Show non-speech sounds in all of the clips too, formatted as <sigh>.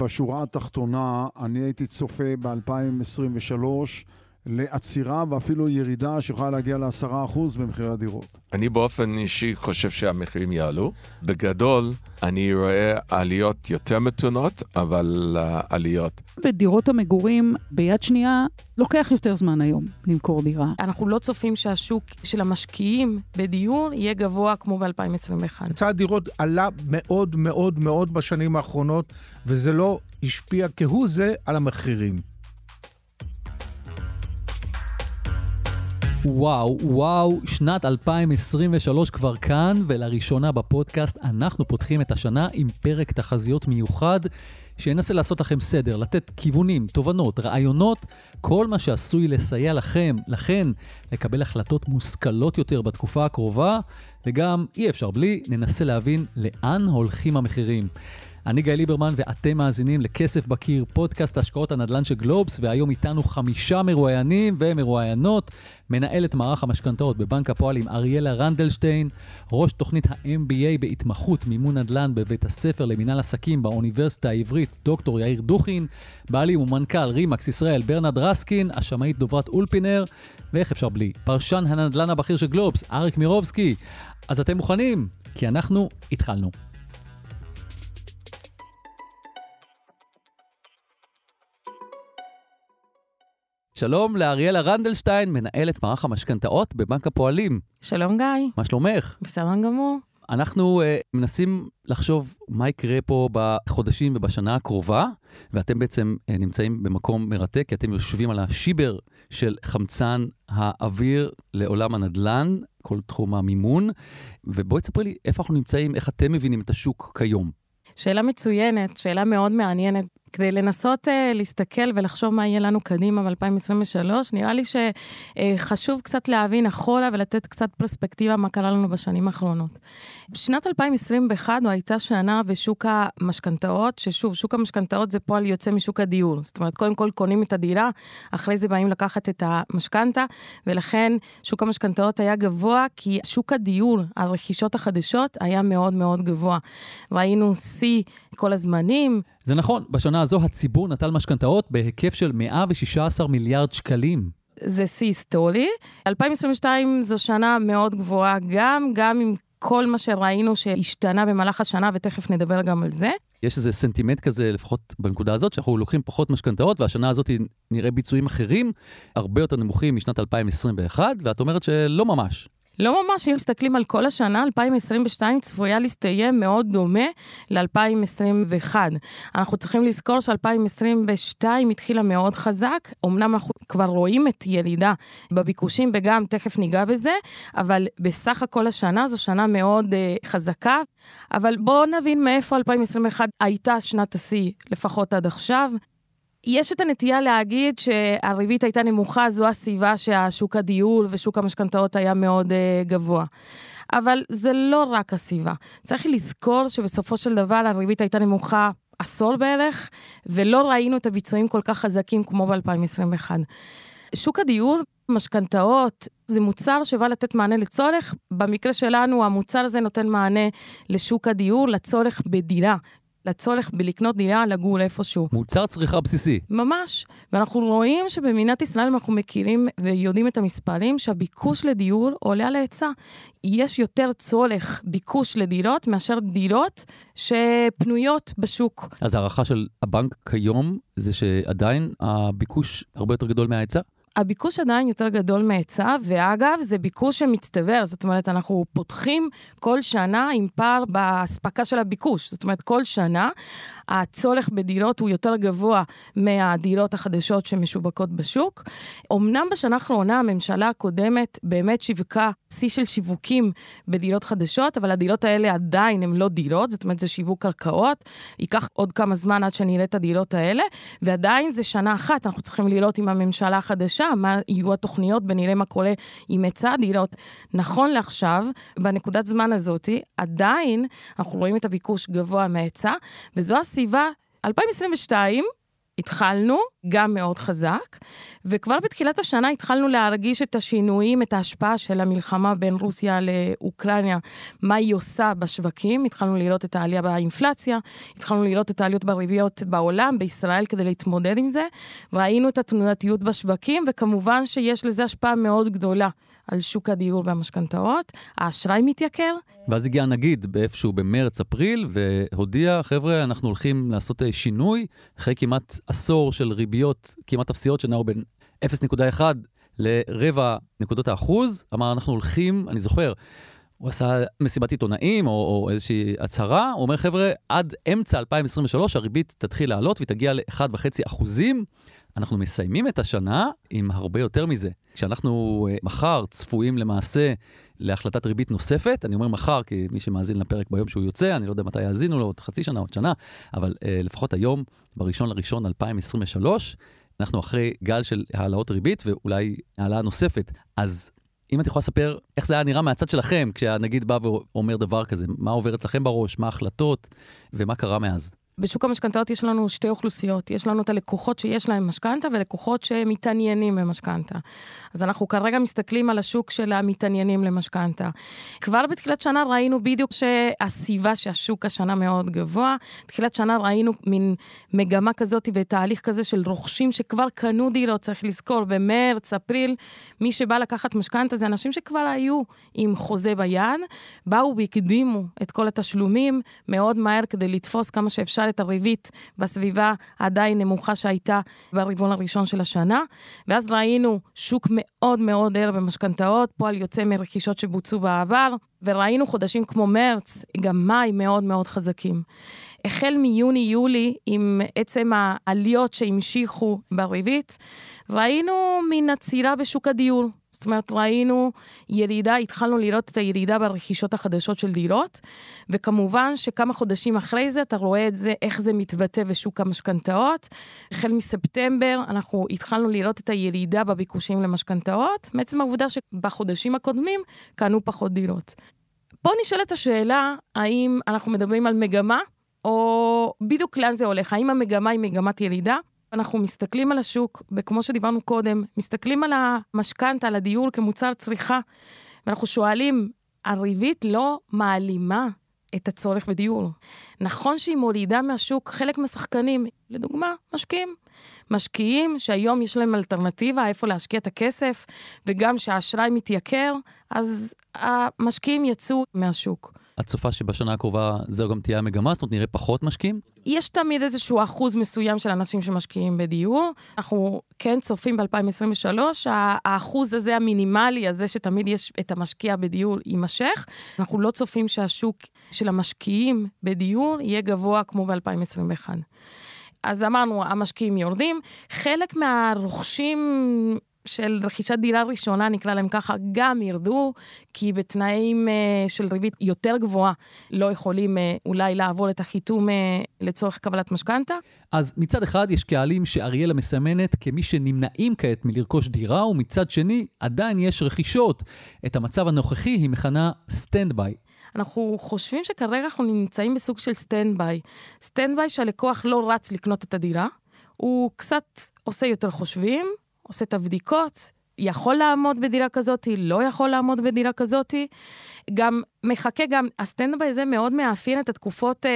בשורה התחתונה, אני הייתי צופה ב-2023 לעצירה ואפילו ירידה שיכולה להגיע ל-10% במחירי הדירות. אני באופן אישי חושב שהמחירים יעלו. בגדול, אני רואה עליות יותר מתונות, אבל uh, עליות. בדירות המגורים ביד שנייה לוקח יותר זמן היום למכור דירה. אנחנו לא צופים שהשוק של המשקיעים בדיור יהיה גבוה כמו ב-2021. היצע הדירות עלה מאוד מאוד מאוד בשנים האחרונות, וזה לא השפיע כהוא זה על המחירים. וואו, וואו, שנת 2023 כבר כאן, ולראשונה בפודקאסט אנחנו פותחים את השנה עם פרק תחזיות מיוחד, שינסה לעשות לכם סדר, לתת כיוונים, תובנות, רעיונות, כל מה שעשוי לסייע לכם, לכן, לקבל החלטות מושכלות יותר בתקופה הקרובה, וגם, אי אפשר בלי, ננסה להבין לאן הולכים המחירים. אני גיא ליברמן ואתם מאזינים לכסף בקיר, פודקאסט השקעות הנדל"ן של גלובס, והיום איתנו חמישה מרואיינים ומרואיינות, מנהלת מערך המשכנתאות בבנק הפועלים אריאלה רנדלשטיין, ראש תוכנית ה-MBA בהתמחות מימון נדל"ן בבית הספר למינהל עסקים באוניברסיטה העברית, דוקטור יאיר דוכין, בעלי ומנכ"ל רימקס ישראל ברנרד רסקין, השמאית דוברת אולפינר, ואיך אפשר בלי, פרשן הנדל"ן הבכיר של גלובס, אריק מירובסקי. אז אתם מוכנים? כי אנחנו התחלנו. שלום לאריאלה רנדלשטיין, מנהלת מערך המשכנתאות בבנק הפועלים. שלום גיא. מה שלומך? בסדר גמור. אנחנו uh, מנסים לחשוב מה יקרה פה בחודשים ובשנה הקרובה, ואתם בעצם uh, נמצאים במקום מרתק, כי אתם יושבים על השיבר של חמצן האוויר לעולם הנדל"ן, כל תחום המימון, ובואי תספרי לי איפה אנחנו נמצאים, איך אתם מבינים את השוק כיום. שאלה מצוינת, שאלה מאוד מעניינת. כדי לנסות uh, להסתכל ולחשוב מה יהיה לנו קדימה ב-2023, נראה לי שחשוב uh, קצת להבין אחורה ולתת קצת פרספקטיבה מה קרה לנו בשנים האחרונות. בשנת 2021 הייתה שנה בשוק המשכנתאות, ששוב, שוק המשכנתאות זה פועל יוצא משוק הדיור. זאת אומרת, קודם כל קונים את הדירה, אחרי זה באים לקחת את המשכנתה, ולכן שוק המשכנתאות היה גבוה, כי שוק הדיור, הרכישות החדשות, היה מאוד מאוד גבוה. ראינו שיא כל הזמנים. זה נכון, בשנה הזו הציבור נטל משכנתאות בהיקף של 116 מיליארד שקלים. זה שיא היסטורי. 2022 זו שנה מאוד גבוהה גם, גם עם כל מה שראינו שהשתנה במהלך השנה, ותכף נדבר גם על זה. יש איזה סנטימנט כזה, לפחות בנקודה הזאת, שאנחנו לוקחים פחות משכנתאות, והשנה הזאת נראה ביצועים אחרים, הרבה יותר נמוכים משנת 2021, ואת אומרת שלא ממש. לא ממש, אם מסתכלים על כל השנה, 2022 צפויה להסתיים מאוד דומה ל-2021. אנחנו צריכים לזכור ש-2022 התחילה מאוד חזק, אמנם אנחנו כבר רואים את ירידה בביקושים, וגם תכף ניגע בזה, אבל בסך הכל השנה זו שנה מאוד uh, חזקה. אבל בואו נבין מאיפה 2021 הייתה שנת השיא, לפחות עד עכשיו. יש את הנטייה להגיד שהריבית הייתה נמוכה, זו הסיבה שהשוק הדיור ושוק המשכנתאות היה מאוד uh, גבוה. אבל זה לא רק הסיבה. צריך לזכור שבסופו של דבר הריבית הייתה נמוכה עשור בערך, ולא ראינו את הביצועים כל כך חזקים כמו ב-2021. שוק הדיור, משכנתאות, זה מוצר שבא לתת מענה לצורך. במקרה שלנו, המוצר הזה נותן מענה לשוק הדיור, לצורך בדירה. לצורך בלקנות דירה, לגור איפשהו. מוצר צריכה בסיסי. ממש. ואנחנו רואים שבמדינת ישראל אנחנו מכירים ויודעים את המספרים שהביקוש לדיור עולה על ההיצע. יש יותר צורך ביקוש לדירות מאשר דירות שפנויות בשוק. אז הערכה של הבנק כיום זה שעדיין הביקוש הרבה יותר גדול מההיצע? הביקוש עדיין יותר גדול מהיצע, ואגב, זה ביקוש שמצטבר, זאת אומרת, אנחנו פותחים כל שנה עם פער באספקה של הביקוש. זאת אומרת, כל שנה הצורך בדירות הוא יותר גבוה מהדירות החדשות שמשווקות בשוק. אמנם בשנה האחרונה הממשלה הקודמת באמת שיווקה שיא של שיווקים בדירות חדשות, אבל הדירות האלה עדיין הן לא דירות, זאת אומרת, זה שיווק קרקעות. ייקח עוד כמה זמן עד שנראה את הדירות האלה, ועדיין זה שנה אחת, אנחנו צריכים לראות עם הממשלה החדשה מה יהיו התוכניות ונראה מה קורה עם היצע הדירות. נכון לעכשיו, בנקודת זמן הזאת, עדיין אנחנו רואים את הביקוש גבוה מההיצע, וזו הסיבה, 2022, התחלנו, גם מאוד חזק, וכבר בתחילת השנה התחלנו להרגיש את השינויים, את ההשפעה של המלחמה בין רוסיה לאוקראינה, מה היא עושה בשווקים, התחלנו לראות את העלייה באינפלציה, התחלנו לראות את העליות בריביות בעולם, בישראל, כדי להתמודד עם זה, ראינו את התנודתיות בשווקים, וכמובן שיש לזה השפעה מאוד גדולה. על שוק הדיור והמשכנתאות, האשראי מתייקר. ואז הגיע הנגיד באיפשהו במרץ-אפריל, והודיע, חבר'ה, אנחנו הולכים לעשות אה, שינוי, אחרי כמעט עשור של ריביות כמעט אפסיות שנעו בין 0.1 לרבע נקודות האחוז, אמר, אנחנו הולכים, אני זוכר, הוא עשה מסיבת עיתונאים או, או איזושהי הצהרה, הוא אומר, חבר'ה, עד אמצע 2023 הריבית תתחיל לעלות והיא תגיע ל-1.5 אחוזים. אנחנו מסיימים את השנה עם הרבה יותר מזה. כשאנחנו uh, מחר צפויים למעשה להחלטת ריבית נוספת, אני אומר מחר, כי מי שמאזין לפרק ביום שהוא יוצא, אני לא יודע מתי יאזינו לו, עוד חצי שנה, עוד שנה, אבל uh, לפחות היום, בראשון לראשון 2023, אנחנו אחרי גל של העלאות ריבית ואולי העלאה נוספת. אז אם את יכולה לספר איך זה היה נראה מהצד שלכם, כשהנגיד בא ואומר דבר כזה, מה עובר אצלכם בראש, מה ההחלטות ומה קרה מאז? בשוק המשכנתאות יש לנו שתי אוכלוסיות. יש לנו את הלקוחות שיש להם משכנתה ולקוחות שמתעניינים במשכנתה. אז אנחנו כרגע מסתכלים על השוק של המתעניינים למשכנתה. כבר בתחילת שנה ראינו בדיוק שהסביבה שהשוק השנה מאוד גבוה. תחילת שנה ראינו מין מגמה כזאת ותהליך כזה של רוכשים שכבר קנו דירות, צריך לזכור, במרץ, אפריל, מי שבא לקחת משכנתה זה אנשים שכבר היו עם חוזה ביד, באו והקדימו את כל התשלומים מאוד מהר כדי לתפוס כמה שאפשר את הריבית בסביבה עדיין נמוכה שהייתה ברבעון הראשון של השנה. ואז ראינו שוק מאוד מאוד ער במשכנתאות, פועל יוצא מרכישות שבוצעו בעבר, וראינו חודשים כמו מרץ, גם מאי מאוד מאוד חזקים. החל מיוני-יולי, עם עצם העליות שהמשיכו בריבית, ראינו מין עצירה בשוק הדיור. זאת אומרת, ראינו ירידה, התחלנו לראות את הירידה ברכישות החדשות של דירות, וכמובן שכמה חודשים אחרי זה אתה רואה את זה, איך זה מתבטא בשוק המשכנתאות. החל מספטמבר אנחנו התחלנו לראות את הירידה בביקושים למשכנתאות, מעצם העובדה שבחודשים הקודמים קנו פחות דירות. פה נשאלת השאלה, האם אנחנו מדברים על מגמה, או בדיוק לאן זה הולך? האם המגמה היא מגמת ירידה? אנחנו מסתכלים על השוק, וכמו שדיברנו קודם, מסתכלים על המשכנתה, על הדיור כמוצר צריכה, ואנחנו שואלים, הריבית לא מעלימה את הצורך בדיור. נכון שהיא מורידה מהשוק חלק מהשחקנים, לדוגמה, משקיעים. משקיעים שהיום יש להם אלטרנטיבה איפה להשקיע את הכסף, וגם שהאשראי מתייקר, אז המשקיעים יצאו מהשוק. את צופה שבשנה הקרובה זו גם תהיה המגמה? זאת אומרת, נראה פחות משקיעים? יש תמיד איזשהו אחוז מסוים של אנשים שמשקיעים בדיור. אנחנו כן צופים ב-2023, האחוז הזה המינימלי, הזה שתמיד יש את המשקיע בדיור, יימשך. אנחנו לא צופים שהשוק של המשקיעים בדיור יהיה גבוה כמו ב-2021. אז אמרנו, המשקיעים יורדים. חלק מהרוכשים של רכישת דירה ראשונה, נקרא להם ככה, גם ירדו, כי בתנאים uh, של ריבית יותר גבוהה לא יכולים אה, אולי לעבור את החיתום אה, לצורך קבלת משכנתה. אז מצד אחד יש קהלים שאריאלה מסמנת כמי שנמנעים כעת מלרכוש דירה, ומצד שני עדיין יש רכישות. את המצב הנוכחי היא מכנה stand by. אנחנו חושבים שכרגע אנחנו נמצאים בסוג של stand by. stand by שהלקוח לא רץ לקנות את הדירה, הוא קצת עושה יותר חושבים, עושה את הבדיקות, יכול לעמוד בדירה כזאת, לא יכול לעמוד בדירה כזאת. גם מחכה גם, ה stand by הזה מאוד מאפיין את התקופות אה,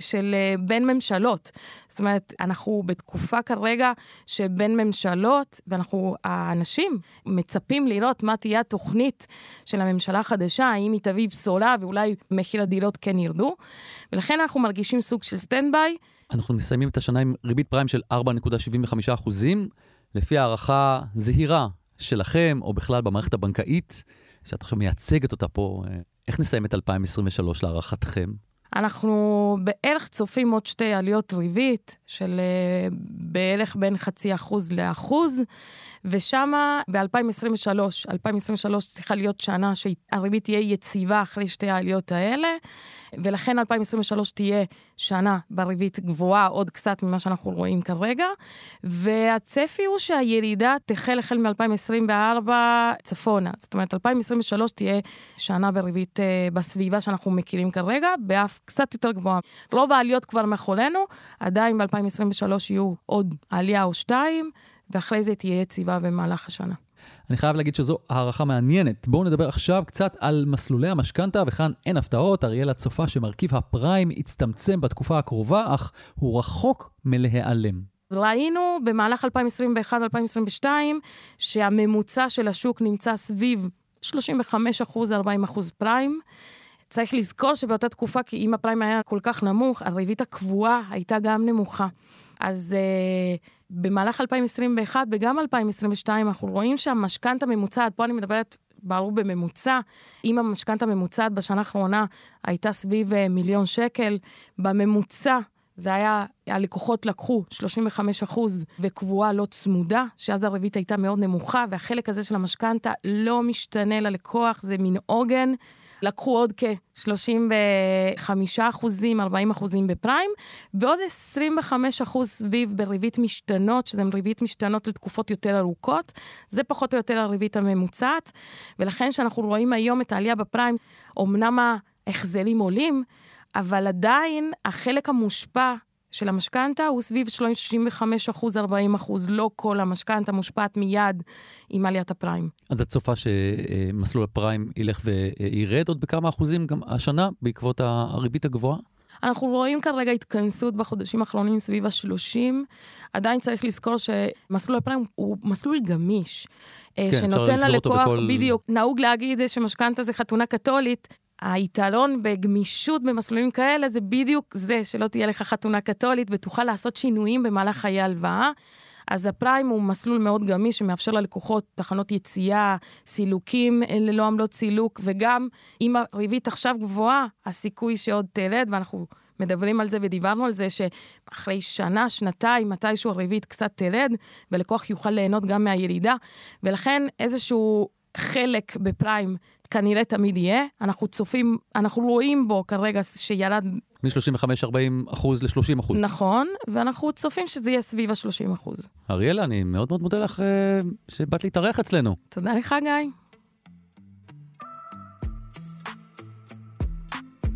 של אה, בין ממשלות. זאת אומרת, אנחנו בתקופה כרגע שבין ממשלות, ואנחנו, האנשים מצפים לראות מה תהיה התוכנית של הממשלה החדשה, האם היא תביא בשורה ואולי מחיר הדירות כן ירדו. ולכן אנחנו מרגישים סוג של stand by. אנחנו מסיימים את השנה עם ריבית פריים של 4.75 אחוזים. לפי הערכה זהירה שלכם, או בכלל במערכת הבנקאית, שאת עכשיו מייצגת אותה פה, אה, איך נסיים את 2023 להערכתכם? אנחנו בערך צופים עוד שתי עליות ריבית של uh, בערך בין חצי אחוז לאחוז, ושם ב-2023, 2023 צריכה להיות שנה שהריבית תהיה יציבה אחרי שתי העליות האלה, ולכן 2023 תהיה שנה בריבית גבוהה עוד קצת ממה שאנחנו רואים כרגע, והצפי הוא שהירידה תחל החל מ-2024 צפונה. זאת אומרת, 2023 תהיה שנה בריבית uh, בסביבה שאנחנו מכירים כרגע, באף קצת יותר גבוהה. רוב העליות כבר מאחורינו, עדיין ב-2023 יהיו עוד עלייה או שתיים, ואחרי זה תהיה יציבה במהלך השנה. אני חייב להגיד שזו הערכה מעניינת. בואו נדבר עכשיו קצת על מסלולי המשכנתה, וכאן אין הפתעות. אריאלה צופה שמרכיב הפריים יצטמצם בתקופה הקרובה, אך הוא רחוק מלהיעלם. ראינו במהלך 2021-2022 שהממוצע של השוק נמצא סביב 35 אחוז, 40 אחוז פריים. צריך לזכור שבאותה תקופה, כי אם הפריים היה כל כך נמוך, הריבית הקבועה הייתה גם נמוכה. אז uh, במהלך 2021 וגם 2022 אנחנו רואים שהמשכנתה ממוצעת, פה אני מדברת ברור בממוצע, אם המשכנתה הממוצעת בשנה האחרונה הייתה סביב uh, מיליון שקל, בממוצע זה היה, הלקוחות לקחו 35 אחוז וקבועה לא צמודה, שאז הריבית הייתה מאוד נמוכה, והחלק הזה של המשכנתה לא משתנה ללקוח, זה מין עוגן. לקחו עוד כ-35 אחוזים, 40 אחוזים בפריים, ועוד 25 אחוז סביב בריבית משתנות, שזה ריבית משתנות לתקופות יותר ארוכות. זה פחות או יותר הריבית הממוצעת, ולכן כשאנחנו רואים היום את העלייה בפריים, אמנם ההחזרים עולים, אבל עדיין החלק המושפע של המשכנתה הוא סביב 35 אחוז, 40 אחוז. לא כל המשכנתה מושפעת מיד עם עליית הפריים. אז את צופה שמסלול הפריים ילך וירד עוד בכמה אחוזים גם השנה בעקבות הריבית הגבוהה? אנחנו רואים כרגע התכנסות בחודשים האחרונים סביב ה-30. עדיין צריך לזכור שמסלול הפריים הוא מסלול גמיש. כן, שנותן ללקוח, בכל... בדיוק, נהוג להגיד שמשכנתה זה חתונה קתולית. היתרון בגמישות במסלולים כאלה זה בדיוק זה, שלא תהיה לך חתונה קתולית ותוכל לעשות שינויים במהלך חיי הלוואה. אז הפריים הוא מסלול מאוד גמיש שמאפשר ללקוחות תחנות יציאה, סילוקים ללא עמלות סילוק, וגם אם הריבית עכשיו גבוהה, הסיכוי שעוד תרד, ואנחנו מדברים על זה ודיברנו על זה, שאחרי שנה, שנתיים, מתישהו הריבית קצת תרד, ולקוח יוכל ליהנות גם מהירידה, ולכן איזשהו חלק בפריים כנראה תמיד יהיה. אנחנו צופים, אנחנו רואים בו כרגע שירד... מ-35-40 אחוז ל-30 אחוז. נכון, ואנחנו צופים שזה יהיה סביב ה-30 אחוז. אריאלה, אני מאוד מאוד מודה לך אה, שבאת להתארח אצלנו. תודה לך, גיא.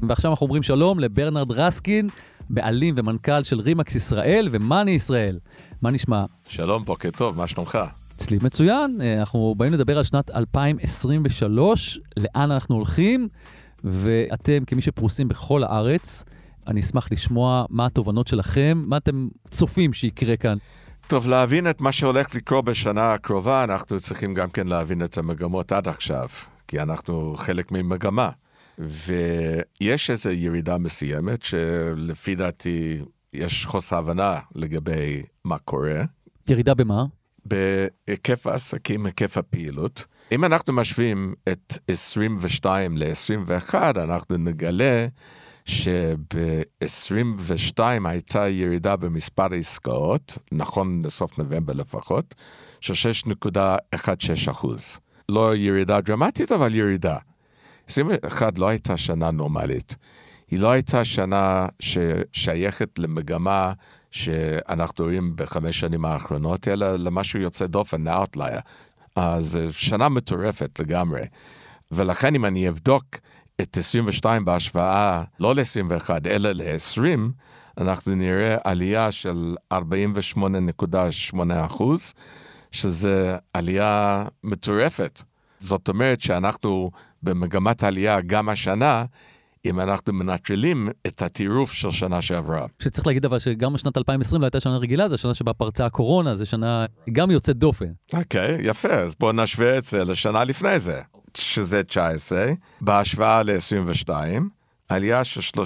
ועכשיו אנחנו אומרים שלום לברנרד רסקין, בעלים ומנכ"ל של רימקס ישראל ומאני ישראל. מה נשמע? שלום, בוקר טוב, מה שלומך? אצלי מצוין, אה, אנחנו באים לדבר על שנת 2023, לאן אנחנו הולכים, ואתם, כמי שפרוסים בכל הארץ, אני אשמח לשמוע מה התובנות שלכם, מה אתם צופים שיקרה כאן. טוב, להבין את מה שהולך לקרות בשנה הקרובה, אנחנו צריכים גם כן להבין את המגמות עד עכשיו, כי אנחנו חלק ממגמה. ויש איזו ירידה מסוימת שלפי דעתי יש חוסר הבנה לגבי מה קורה. ירידה במה? בהיקף העסקים, היקף הפעילות. אם אנחנו משווים את 22 ל-21, אנחנו נגלה שב-22 הייתה ירידה במספר העסקאות, נכון לסוף נובמבר לפחות, של 6.16 אחוז. לא ירידה דרמטית, אבל ירידה. 21 לא הייתה שנה נורמלית. היא לא הייתה שנה ששייכת למגמה שאנחנו רואים בחמש שנים האחרונות, אלא למשהו יוצא דופן, outlier. אז שנה מטורפת לגמרי. ולכן אם אני אבדוק את 22 בהשוואה לא ל-21 אלא ל-20, אנחנו נראה עלייה של 48.8 אחוז, שזה עלייה מטורפת. זאת אומרת שאנחנו במגמת עלייה גם השנה, אם אנחנו מנטרלים את הטירוף של שנה שעברה. שצריך להגיד אבל שגם שנת 2020 לא הייתה שנה רגילה, זו שנה שבה פרצה הקורונה, זו שנה גם יוצאת דופן. אוקיי, okay, יפה, אז בואו נשווה את זה לשנה לפני זה, שזה 19, בהשוואה ל-22. עלייה של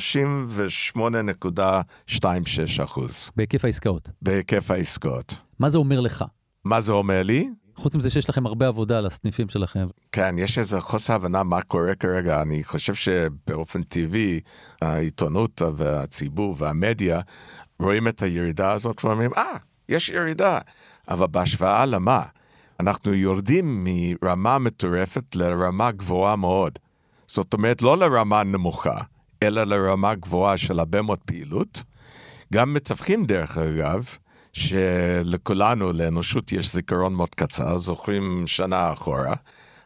38.26 אחוז. בהיקף העסקאות. בהיקף העסקאות. מה זה אומר לך? מה זה אומר לי? חוץ מזה שיש לכם הרבה עבודה על הסניפים שלכם. כן, יש איזה חוסר הבנה מה קורה כרגע. אני חושב שבאופן טבעי העיתונות והציבור והמדיה רואים את הירידה הזאת ואומרים, אה, ah, יש ירידה. אבל בהשוואה למה? אנחנו יורדים מרמה מטורפת לרמה גבוהה מאוד. זאת אומרת, לא לרמה נמוכה, אלא לרמה גבוהה של הרבה מאוד פעילות. גם מתווכים, דרך אגב, שלכולנו, לאנושות, יש זיכרון מאוד קצר, זוכרים שנה אחורה,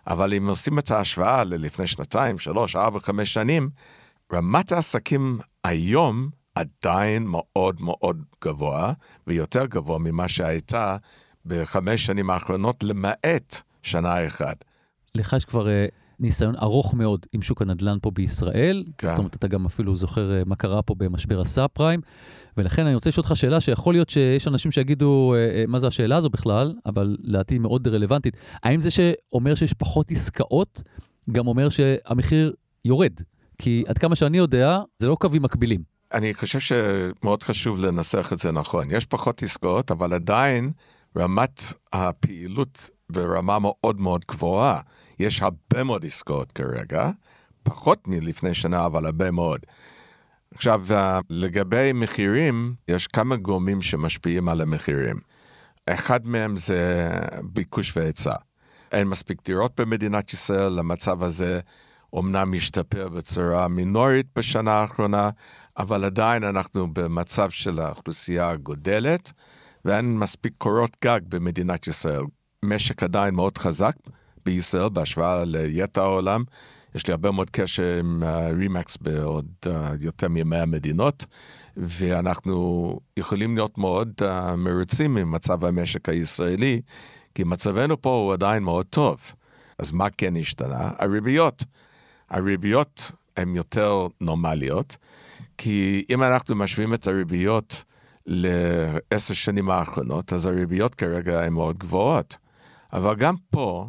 אבל אם עושים את ההשוואה ללפני שנתיים, שלוש, ארבע, חמש שנים, רמת העסקים היום עדיין מאוד מאוד גבוה, ויותר גבוה ממה שהייתה בחמש שנים האחרונות, למעט שנה אחת. לך יש כבר uh, ניסיון ארוך מאוד עם שוק הנדל"ן פה בישראל. כן. זאת אומרת, אתה גם אפילו זוכר uh, מה קרה פה במשבר הסאב פריים. ולכן אני רוצה לשאול אותך שאלה שיכול להיות שיש אנשים שיגידו, uh, uh, מה זה השאלה הזו בכלל, אבל לדעתי היא מאוד רלוונטית. האם זה שאומר שיש פחות עסקאות, גם אומר שהמחיר יורד? כי עד כמה שאני יודע, זה לא קווים מקבילים. אני חושב שמאוד חשוב לנסח את זה נכון. יש פחות עסקאות, אבל עדיין רמת הפעילות ברמה מאוד מאוד גבוהה. יש הרבה מאוד עסקאות כרגע, פחות מלפני שנה, אבל הרבה מאוד. עכשיו, לגבי מחירים, יש כמה גורמים שמשפיעים על המחירים. אחד מהם זה ביקוש והיצע. אין מספיק דירות במדינת ישראל, המצב הזה אומנם משתפר בצורה מינורית בשנה האחרונה, אבל עדיין אנחנו במצב של האוכלוסייה גודלת, ואין מספיק קורות גג במדינת ישראל. משק עדיין מאוד חזק בישראל בהשוואה ליתר העולם. יש לי הרבה מאוד קשר עם רימקס בעוד uh, יותר מ-100 מדינות, ואנחנו יכולים להיות מאוד uh, מרוצים ממצב המשק הישראלי, כי מצבנו פה הוא עדיין מאוד טוב. אז מה כן השתנה? הריביות. הריביות הן יותר נורמליות, כי אם אנחנו משווים את הריביות לעשר שנים האחרונות, אז הריביות כרגע הן מאוד גבוהות. אבל גם פה,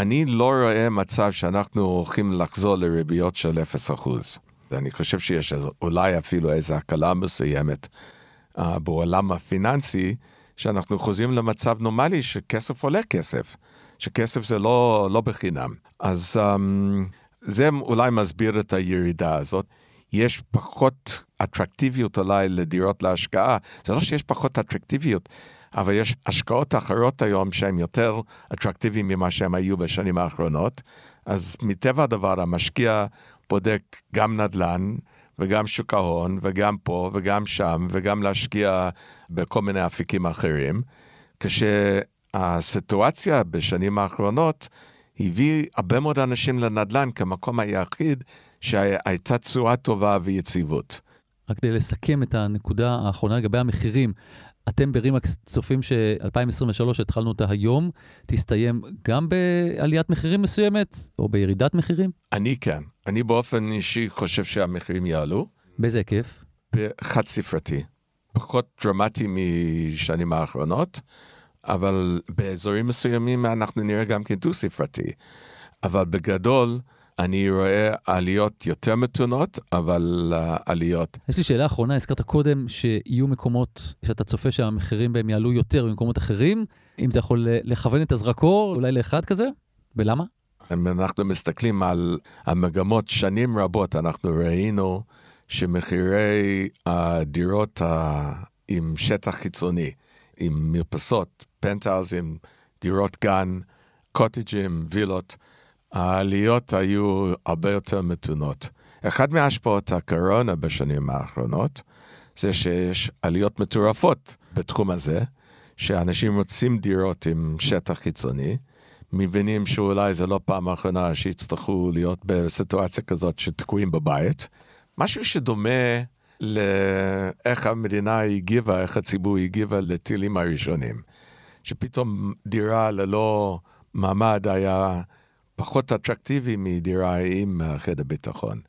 אני לא רואה מצב שאנחנו הולכים לחזור לריביות של 0%. ואני חושב שיש אולי אפילו איזו הקלה מסוימת uh, בעולם הפיננסי, שאנחנו חוזרים למצב נורמלי שכסף עולה כסף, שכסף זה לא, לא בחינם. אז um, זה אולי מסביר את הירידה הזאת. יש פחות אטרקטיביות אולי לדירות להשקעה. זה לא שיש פחות אטרקטיביות, אבל יש השקעות אחרות היום שהן יותר אטרקטיביים ממה שהן היו בשנים האחרונות. אז מטבע הדבר המשקיע בודק גם נדל"ן וגם שוק ההון וגם פה וגם שם וגם להשקיע בכל מיני אפיקים אחרים. כשהסיטואציה בשנים האחרונות הביא הרבה מאוד אנשים לנדל"ן כמקום היחיד שהייתה תשואה טובה ויציבות. רק כדי לסכם את הנקודה האחרונה לגבי המחירים, אתם ברימקס צופים ש-2023, שהתחלנו אותה היום, תסתיים גם בעליית מחירים מסוימת, או בירידת מחירים? אני כן. אני באופן אישי חושב שהמחירים יעלו. באיזה היקף? בחד ספרתי. פחות דרמטי משנים האחרונות, אבל באזורים מסוימים אנחנו נראה גם כן דו ספרתי. אבל בגדול, אני רואה עליות יותר מתונות, אבל uh, עליות. יש לי שאלה אחרונה, הזכרת קודם שיהיו מקומות שאתה צופה שהמחירים בהם יעלו יותר ממקומות אחרים. אם אתה יכול לכוון את הזרקור אולי לאחד כזה, ולמה? אם אנחנו מסתכלים על המגמות שנים רבות, אנחנו ראינו שמחירי הדירות ה... עם שטח חיצוני, עם מרפסות, פנטהאוזים, דירות גן, קוטג'ים, וילות, העליות היו הרבה יותר מתונות. אחד מהשפעות הקורונה בשנים האחרונות זה שיש עליות מטורפות בתחום הזה, שאנשים רוצים דירות עם שטח חיצוני, מבינים שאולי זו לא פעם אחרונה שיצטרכו להיות בסיטואציה כזאת שתקועים בבית. משהו שדומה לאיך המדינה הגיבה, איך הציבור הגיבה לטילים הראשונים. שפתאום דירה ללא מעמד היה פחות אטרקטיבי מדירה עם חדר ביטחון.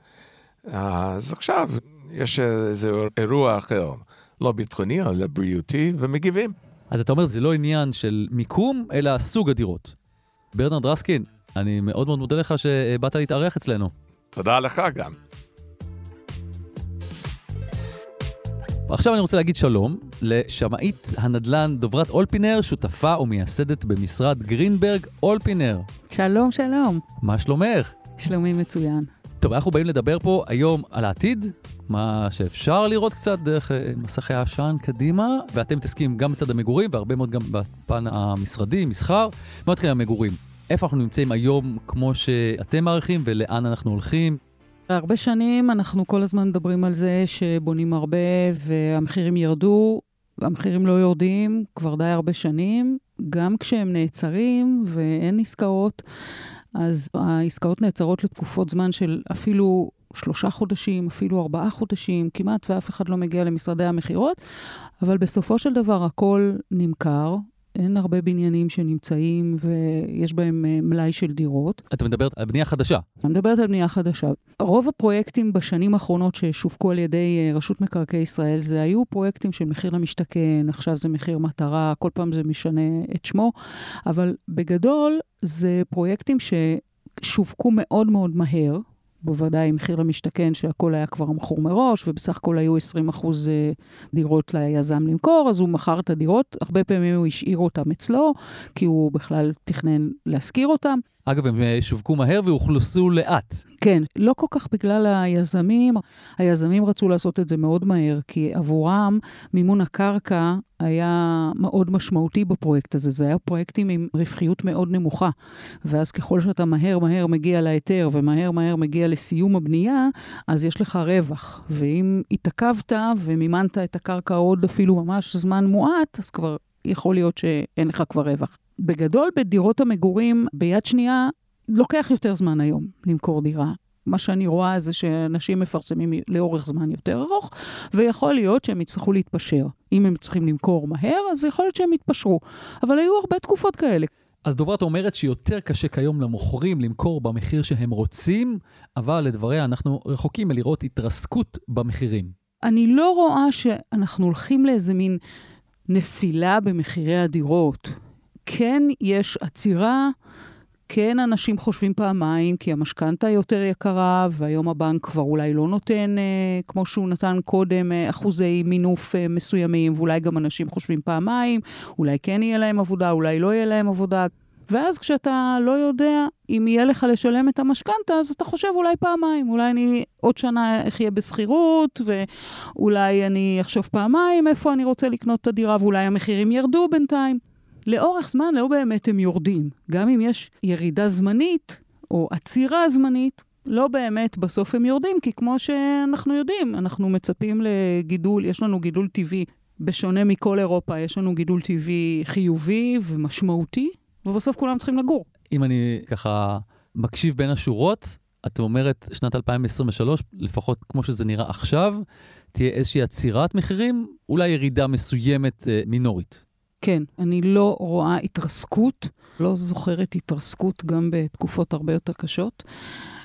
אז עכשיו יש איזה אירוע אחר, לא ביטחוני, אלא בריאותי, ומגיבים. אז אתה אומר, זה לא עניין של מיקום, אלא סוג הדירות. ברנרד רסקין, אני מאוד מאוד מודה לך שבאת להתארח אצלנו. תודה לך גם. עכשיו אני רוצה להגיד שלום לשמאית הנדל"ן דוברת אולפינר, שותפה ומייסדת במשרד גרינברג אולפינר. שלום, שלום. מה שלומך? שלומי מצוין. טוב, אנחנו באים לדבר פה היום על העתיד, מה שאפשר לראות קצת דרך אה, מסכי העשן קדימה, ואתם מתעסקים גם בצד המגורים והרבה מאוד גם בפן המשרדי, מסחר. בואו נתחיל עם המגורים. איפה אנחנו נמצאים היום כמו שאתם מעריכים ולאן אנחנו הולכים? הרבה שנים אנחנו כל הזמן מדברים על זה שבונים הרבה והמחירים ירדו, והמחירים לא יורדים כבר די הרבה שנים. גם כשהם נעצרים ואין עסקאות, אז העסקאות נעצרות לתקופות זמן של אפילו שלושה חודשים, אפילו ארבעה חודשים, כמעט ואף אחד לא מגיע למשרדי המכירות, אבל בסופו של דבר הכל נמכר, אין הרבה בניינים שנמצאים ויש בהם אה, מלאי של דירות. את מדברת על בנייה חדשה. אני מדברת על בנייה חדשה. רוב הפרויקטים בשנים האחרונות ששווקו על ידי אה, רשות מקרקעי ישראל, זה היו פרויקטים של מחיר למשתכן, עכשיו זה מחיר מטרה, כל פעם זה משנה את שמו, אבל בגדול זה פרויקטים ששווקו מאוד מאוד מהר. בוודאי מחיר למשתכן, שהכל היה כבר מכור מראש, ובסך הכל היו 20 אחוז אה, דירות ליזם למכור, אז הוא מכר את הדירות, הרבה פעמים הוא השאיר אותם אצלו, כי הוא בכלל תכנן להשכיר אותם. אגב, הם אה, שווקו מהר ואוכלסו לאט. כן, לא כל כך בגלל היזמים. היזמים רצו לעשות את זה מאוד מהר, כי עבורם מימון הקרקע היה מאוד משמעותי בפרויקט הזה. זה היה פרויקטים עם רווחיות מאוד נמוכה. ואז ככל שאתה מהר מהר מגיע להיתר ומהר מהר מגיע לסיום הבנייה, אז יש לך רווח. ואם התעכבת ומימנת את הקרקע עוד אפילו ממש זמן מועט, אז כבר יכול להיות שאין לך כבר רווח. בגדול, בדירות המגורים ביד שנייה, לוקח יותר זמן היום למכור דירה. מה שאני רואה זה שאנשים מפרסמים לאורך זמן יותר ארוך, ויכול להיות שהם יצטרכו להתפשר. אם הם צריכים למכור מהר, אז יכול להיות שהם יתפשרו. אבל היו הרבה תקופות כאלה. אז דוברת אומרת שיותר קשה כיום למוכרים למכור במחיר שהם רוצים, אבל לדבריה אנחנו רחוקים מלראות התרסקות במחירים. אני לא רואה שאנחנו הולכים לאיזה מין נפילה במחירי הדירות. כן יש עצירה, כן אנשים חושבים פעמיים, כי המשכנתה יותר יקרה, והיום הבנק כבר אולי לא נותן, אה, כמו שהוא נתן קודם, אה, אחוזי מינוף אה, מסוימים, ואולי גם אנשים חושבים פעמיים, אולי כן יהיה להם עבודה, אולי לא יהיה להם עבודה. ואז כשאתה לא יודע אם יהיה לך לשלם את המשכנתה, אז אתה חושב אולי פעמיים, אולי אני עוד שנה אחיה בשכירות, ואולי אני אחשוב פעמיים איפה אני רוצה לקנות את הדירה, ואולי המחירים ירדו בינתיים. לאורך זמן לא באמת הם יורדים. גם אם יש ירידה זמנית, או עצירה זמנית, לא באמת בסוף הם יורדים, כי כמו שאנחנו יודעים, אנחנו מצפים לגידול, יש לנו גידול טבעי, בשונה מכל אירופה, יש לנו גידול טבעי חיובי ומשמעותי, ובסוף כולם צריכים לגור. אם אני ככה מקשיב בין השורות, את אומרת שנת 2023, לפחות כמו שזה נראה עכשיו, תהיה איזושהי עצירת מחירים, אולי ירידה מסוימת אה, מינורית. כן, אני לא רואה התרסקות, לא זוכרת התרסקות גם בתקופות הרבה יותר קשות.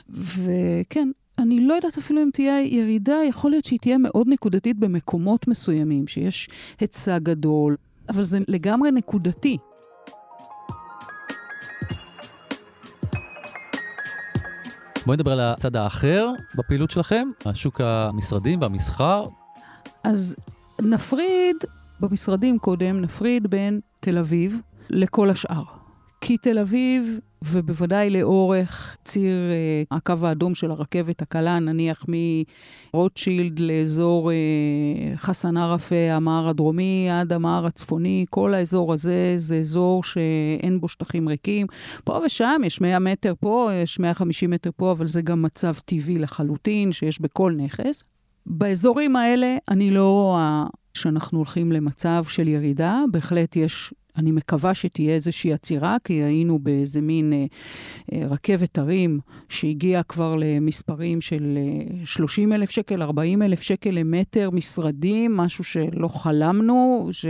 וכן, אני לא יודעת אפילו אם תהיה ירידה, יכול להיות שהיא תהיה מאוד נקודתית במקומות מסוימים, שיש היצע גדול, אבל זה לגמרי נקודתי. בואי נדבר על הצד האחר בפעילות שלכם, השוק המשרדים והמסחר. אז נפריד במשרדים קודם, נפריד בין תל אביב לכל השאר. כי תל אביב, ובוודאי לאורך ציר אה, הקו האדום של הרכבת הקלה, נניח מרוטשילד לאזור אה, חסן ערפה, המהר הדרומי עד המהר הצפוני, כל האזור הזה זה אזור שאין בו שטחים ריקים. פה ושם יש 100 מטר פה, יש 150 מטר פה, אבל זה גם מצב טבעי לחלוטין שיש בכל נכס. באזורים האלה אני לא רואה שאנחנו הולכים למצב של ירידה, בהחלט יש, אני מקווה שתהיה איזושהי עצירה, כי היינו באיזה מין אה, אה, רכבת הרים שהגיעה כבר למספרים של אה, 30 אלף שקל, 40 אלף שקל למטר משרדים, משהו שלא חלמנו, ש...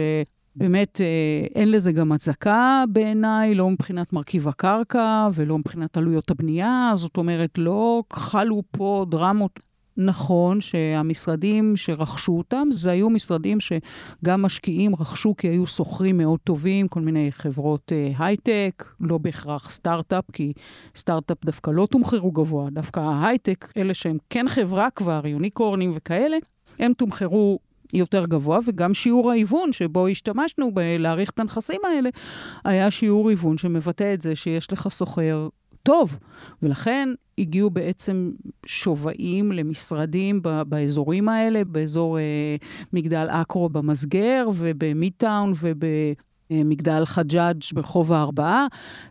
באמת אה, אין לזה גם הצדקה בעיניי, לא מבחינת מרכיב הקרקע ולא מבחינת עלויות הבנייה, זאת אומרת, לא חלו פה דרמות נכון שהמשרדים שרכשו אותם, זה היו משרדים שגם משקיעים רכשו כי היו שוכרים מאוד טובים, כל מיני חברות uh, הייטק, לא בהכרח סטארט-אפ, כי סטארט-אפ דווקא לא תומחרו גבוה, דווקא ההייטק, אלה שהם כן חברה כבר, יוניקורנים וכאלה, הם תומחרו יותר גבוה, וגם שיעור ההיוון שבו השתמשנו בלהעריך את הנכסים האלה, היה שיעור היוון שמבטא את זה שיש לך סוחר טוב, ולכן הגיעו בעצם שווים למשרדים באזורים האלה, באזור אה, מגדל עכו במסגר ובמידטאון וב... מגדל חג'אג' ברחוב הארבעה,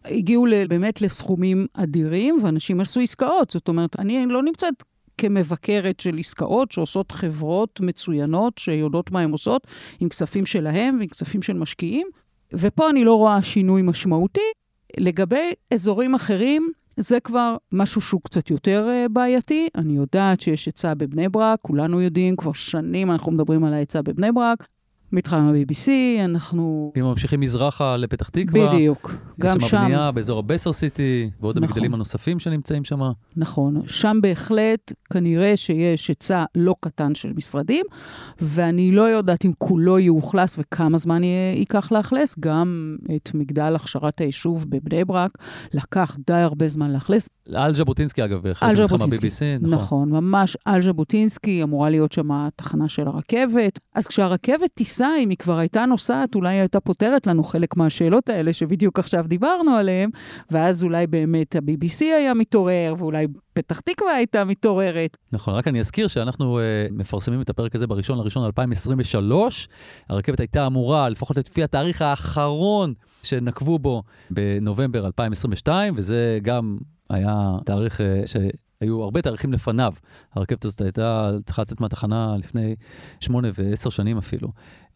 הגיעו באמת לסכומים אדירים, ואנשים עשו עסקאות. זאת אומרת, אני לא נמצאת כמבקרת של עסקאות שעושות חברות מצוינות, שיודעות מה הן עושות, עם כספים שלהם ועם כספים של משקיעים, ופה אני לא רואה שינוי משמעותי. לגבי אזורים אחרים, זה כבר משהו שהוא קצת יותר uh, בעייתי. אני יודעת שיש היצע בבני ברק, כולנו יודעים, כבר שנים אנחנו מדברים על ההיצע בבני ברק. מתחם ה-BBC, אנחנו... אם ממשיכים מזרחה לפתח תקווה, בדיוק, גם יש שם שם. בנייה באזור הבסר סיטי, ועוד נכון. המגדלים הנוספים שנמצאים שם. נכון, שם בהחלט כנראה שיש היצע לא קטן של משרדים, ואני לא יודעת אם כולו יאוכלס וכמה זמן ייקח לאכלס. גם את מגדל הכשרת היישוב בבני ברק לקח די הרבה זמן לאכלס. על ז'בוטינסקי אגב, על ז'בוטינסקי. נכון. נכון, ממש על ז'בוטינסקי, אמורה להיות שם תחנה של הרכבת. אז כשהרכבת תיסע, אם היא כבר הייתה נוסעת, אולי הייתה פותרת לנו חלק מהשאלות האלה שבדיוק עכשיו דיברנו עליהן, ואז אולי באמת ה-BBC היה מתעורר, ואולי פתח תקווה הייתה מתעוררת. נכון, רק אני אזכיר שאנחנו uh, מפרסמים את הפרק הזה בראשון לראשון 2023. הרכבת הייתה אמורה, לפחות לפי התאריך האחרון שנקבו בו, בנובמבר 2022, וזה גם היה תאריך uh, שהיו הרבה תאריכים לפניו. הרכבת הזאת הייתה צריכה לצאת מהתחנה לפני שמונה ועשר שנים אפילו.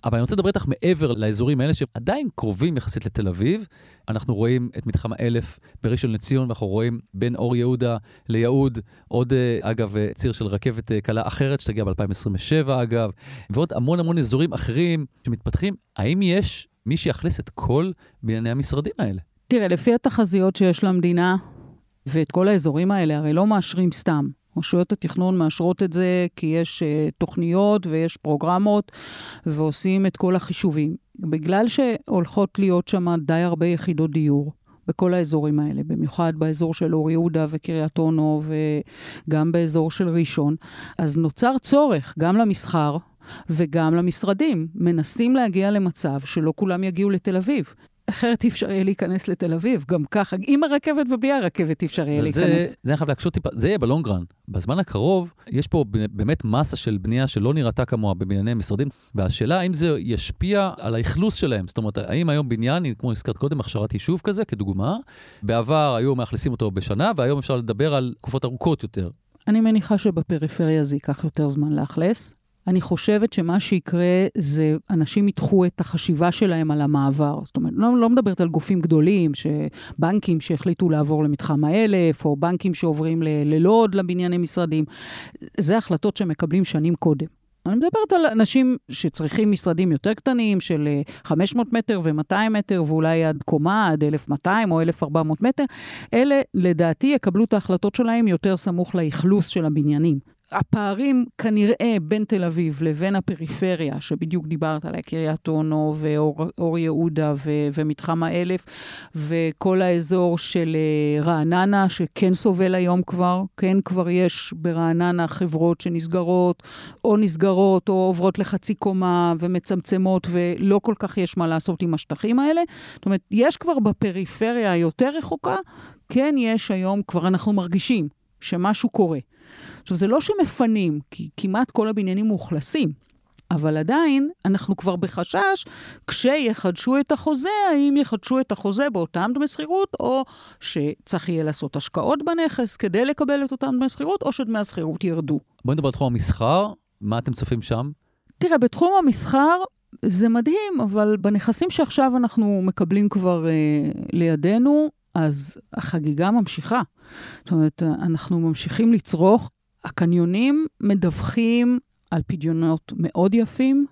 אבל אני רוצה לדבר איתך מעבר לאזורים האלה שעדיין קרובים יחסית לתל אביב. אנחנו רואים את מתחם האלף בראשון לציון, ואנחנו רואים בין אור יהודה ליהוד, עוד, אה, אגב, אה, ציר של רכבת אה, קלה אחרת שתגיע ב-2027, אגב, ועוד המון המון אזורים אחרים שמתפתחים. האם יש מי שיאכלס את כל בנייני המשרדים האלה? תראה, לפי התחזיות שיש למדינה, ואת כל האזורים האלה, הרי לא מאשרים סתם. רשויות התכנון מאשרות את זה כי יש uh, תוכניות ויש פרוגרמות ועושים את כל החישובים. בגלל שהולכות להיות שם די הרבה יחידות דיור בכל האזורים האלה, במיוחד באזור של אור יהודה וקריית אונו וגם באזור של ראשון, אז נוצר צורך גם למסחר וגם למשרדים. מנסים להגיע למצב שלא כולם יגיעו לתל אביב. אחרת אי אפשר יהיה להיכנס לתל אביב, גם ככה, עם הרכבת ובלי הרכבת אי אפשר יהיה אבל זה, להיכנס. זה אני חייב להקשות טיפה, זה יהיה בלונגרן. בזמן הקרוב, יש פה באמת מסה של בנייה שלא נראתה כמוה בבנייני משרדים, והשאלה האם זה ישפיע על האכלוס שלהם. זאת אומרת, האם היום בניין, כמו הזכרת קודם, הכשרת יישוב כזה, כדוגמה, בעבר היו מאכלסים אותו בשנה, והיום אפשר לדבר על תקופות ארוכות יותר. אני מניחה שבפריפריה זה ייקח יותר זמן לאכלס. אני חושבת שמה שיקרה זה אנשים ידחו את החשיבה שלהם על המעבר. זאת אומרת, לא, לא מדברת על גופים גדולים, שבנקים שהחליטו לעבור למתחם האלף, או בנקים שעוברים ללוד לבנייני משרדים. זה החלטות שמקבלים שנים קודם. אני מדברת על אנשים שצריכים משרדים יותר קטנים, של אה, 500 מטר ו-200 מטר, ואולי עד קומה, עד 1,200 או 1,400 מטר. אלה, לדעתי, יקבלו את ההחלטות שלהם יותר סמוך לאכלוס של הבניינים. הפערים כנראה בין תל אביב לבין הפריפריה, שבדיוק דיברת עליה, קריית אונו ואור יהודה ו- ומתחם האלף, וכל האזור של אה, רעננה, שכן סובל היום כבר, כן כבר יש ברעננה חברות שנסגרות, או נסגרות, או עוברות לחצי קומה ומצמצמות, ולא כל כך יש מה לעשות עם השטחים האלה. זאת אומרת, יש כבר בפריפריה היותר רחוקה, כן יש היום, כבר אנחנו מרגישים שמשהו קורה. עכשיו, זה לא שמפנים, כי כמעט כל הבניינים מאוכלסים, אבל עדיין אנחנו כבר בחשש, כשיחדשו את החוזה, האם יחדשו את החוזה באותם דמי שכירות, או שצריך יהיה לעשות השקעות בנכס כדי לקבל את אותם דמי שכירות, או שדמי השכירות ירדו. בואי נדבר על תחום המסחר, מה אתם צופים שם? תראה, בתחום המסחר זה מדהים, אבל בנכסים שעכשיו אנחנו מקבלים כבר אה, לידינו, אז החגיגה ממשיכה. זאת אומרת, אנחנו ממשיכים לצרוך. הקניונים מדווחים על פדיונות מאוד יפים.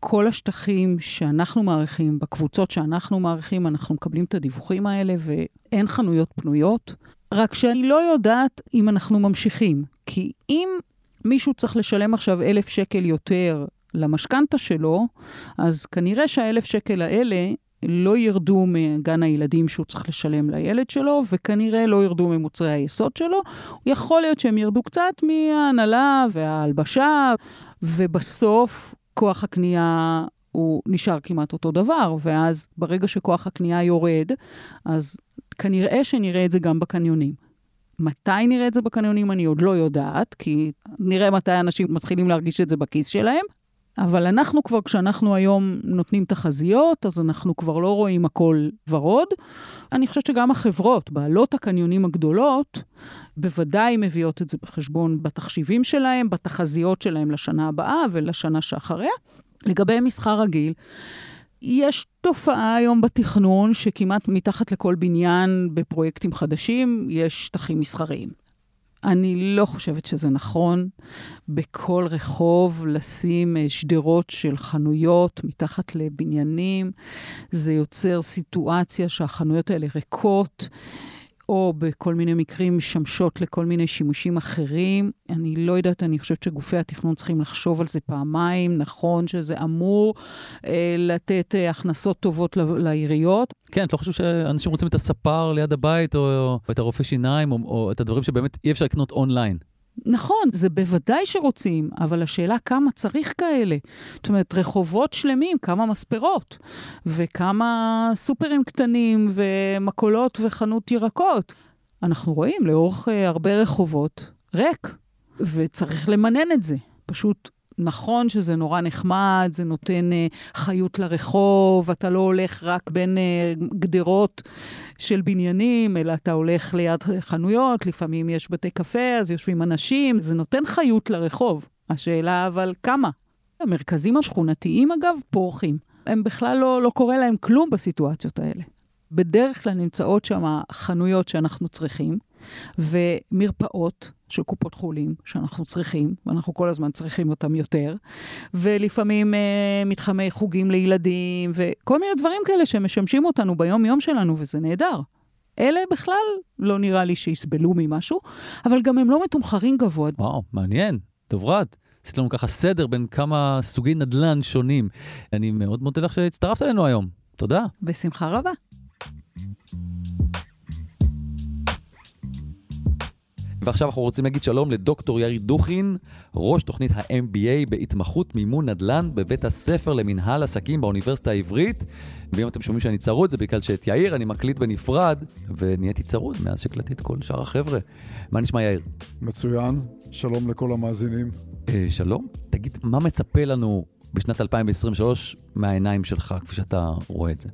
כל השטחים שאנחנו מעריכים, בקבוצות שאנחנו מעריכים, אנחנו מקבלים את הדיווחים האלה, ואין חנויות פנויות. רק שאני לא יודעת אם אנחנו ממשיכים. כי אם מישהו צריך לשלם עכשיו אלף שקל יותר למשכנתה שלו, אז כנראה שהאלף שקל האלה לא ירדו מגן הילדים שהוא צריך לשלם לילד שלו, וכנראה לא ירדו ממוצרי היסוד שלו. יכול להיות שהם ירדו קצת מההנהלה וההלבשה, ובסוף כוח הקנייה הוא נשאר כמעט אותו דבר, ואז ברגע שכוח הקנייה יורד, אז כנראה שנראה את זה גם בקניונים. מתי נראה את זה בקניונים אני עוד לא יודעת, כי נראה מתי אנשים מתחילים להרגיש את זה בכיס שלהם. אבל אנחנו כבר, כשאנחנו היום נותנים תחזיות, אז אנחנו כבר לא רואים הכל ורוד. אני חושבת שגם החברות, בעלות הקניונים הגדולות, בוודאי מביאות את זה בחשבון בתחשיבים שלהם, בתחזיות שלהם לשנה הבאה ולשנה שאחריה. לגבי מסחר רגיל, יש תופעה היום בתכנון שכמעט מתחת לכל בניין בפרויקטים חדשים יש שטחים מסחריים. אני לא חושבת שזה נכון בכל רחוב לשים אה, שדרות של חנויות מתחת לבניינים. זה יוצר סיטואציה שהחנויות האלה ריקות. או בכל מיני מקרים משמשות לכל מיני שימושים אחרים. אני לא יודעת, אני חושבת שגופי התכנון צריכים לחשוב על זה פעמיים. נכון שזה אמור אה, לתת אה, הכנסות טובות לעיריות. כן, את לא חושב שאנשים רוצים את הספר ליד הבית, או, או את הרופא שיניים, או, או את הדברים שבאמת אי אפשר לקנות אונליין? נכון, זה בוודאי שרוצים, אבל השאלה כמה צריך כאלה. זאת אומרת, רחובות שלמים, כמה מספרות, וכמה סופרים קטנים, ומכולות וחנות ירקות. אנחנו רואים לאורך uh, הרבה רחובות ריק, וצריך למנן את זה. פשוט נכון שזה נורא נחמד, זה נותן uh, חיות לרחוב, אתה לא הולך רק בין uh, גדרות של בניינים, אלא אתה הולך ליד חנויות, לפעמים יש בתי קפה, אז יושבים אנשים, זה נותן חיות לרחוב. השאלה אבל כמה? המרכזים השכונתיים, אגב, פורחים. הם בכלל לא, לא קורה להם כלום בסיטואציות האלה. בדרך כלל נמצאות שם חנויות שאנחנו צריכים, ומרפאות של קופות חולים שאנחנו צריכים, ואנחנו כל הזמן צריכים אותם יותר, ולפעמים אה, מתחמי חוגים לילדים, וכל מיני דברים כאלה שמשמשים אותנו ביום-יום שלנו, וזה נהדר. אלה בכלל לא נראה לי שיסבלו ממשהו, אבל גם הם לא מתומחרים גבוה. וואו, מעניין. דוברת, עשית לנו ככה סדר בין כמה סוגי נדל"ן שונים. אני מאוד מודה לך שהצטרפת אלינו היום. תודה. בשמחה רבה. ועכשיו אנחנו רוצים להגיד שלום לדוקטור יאיר דוכין, ראש תוכנית ה-MBA בהתמחות מימון נדל"ן בבית הספר למנהל עסקים באוניברסיטה העברית. ואם אתם שומעים שאני צרוד, זה בגלל שאת יאיר אני מקליט בנפרד, ונהייתי צרוד מאז שהקלטתי את כל שאר החבר'ה. מה נשמע יאיר? מצוין, שלום לכל המאזינים. אה, שלום. תגיד, מה מצפה לנו בשנת 2023 מהעיניים שלך, כפי שאתה רואה את זה?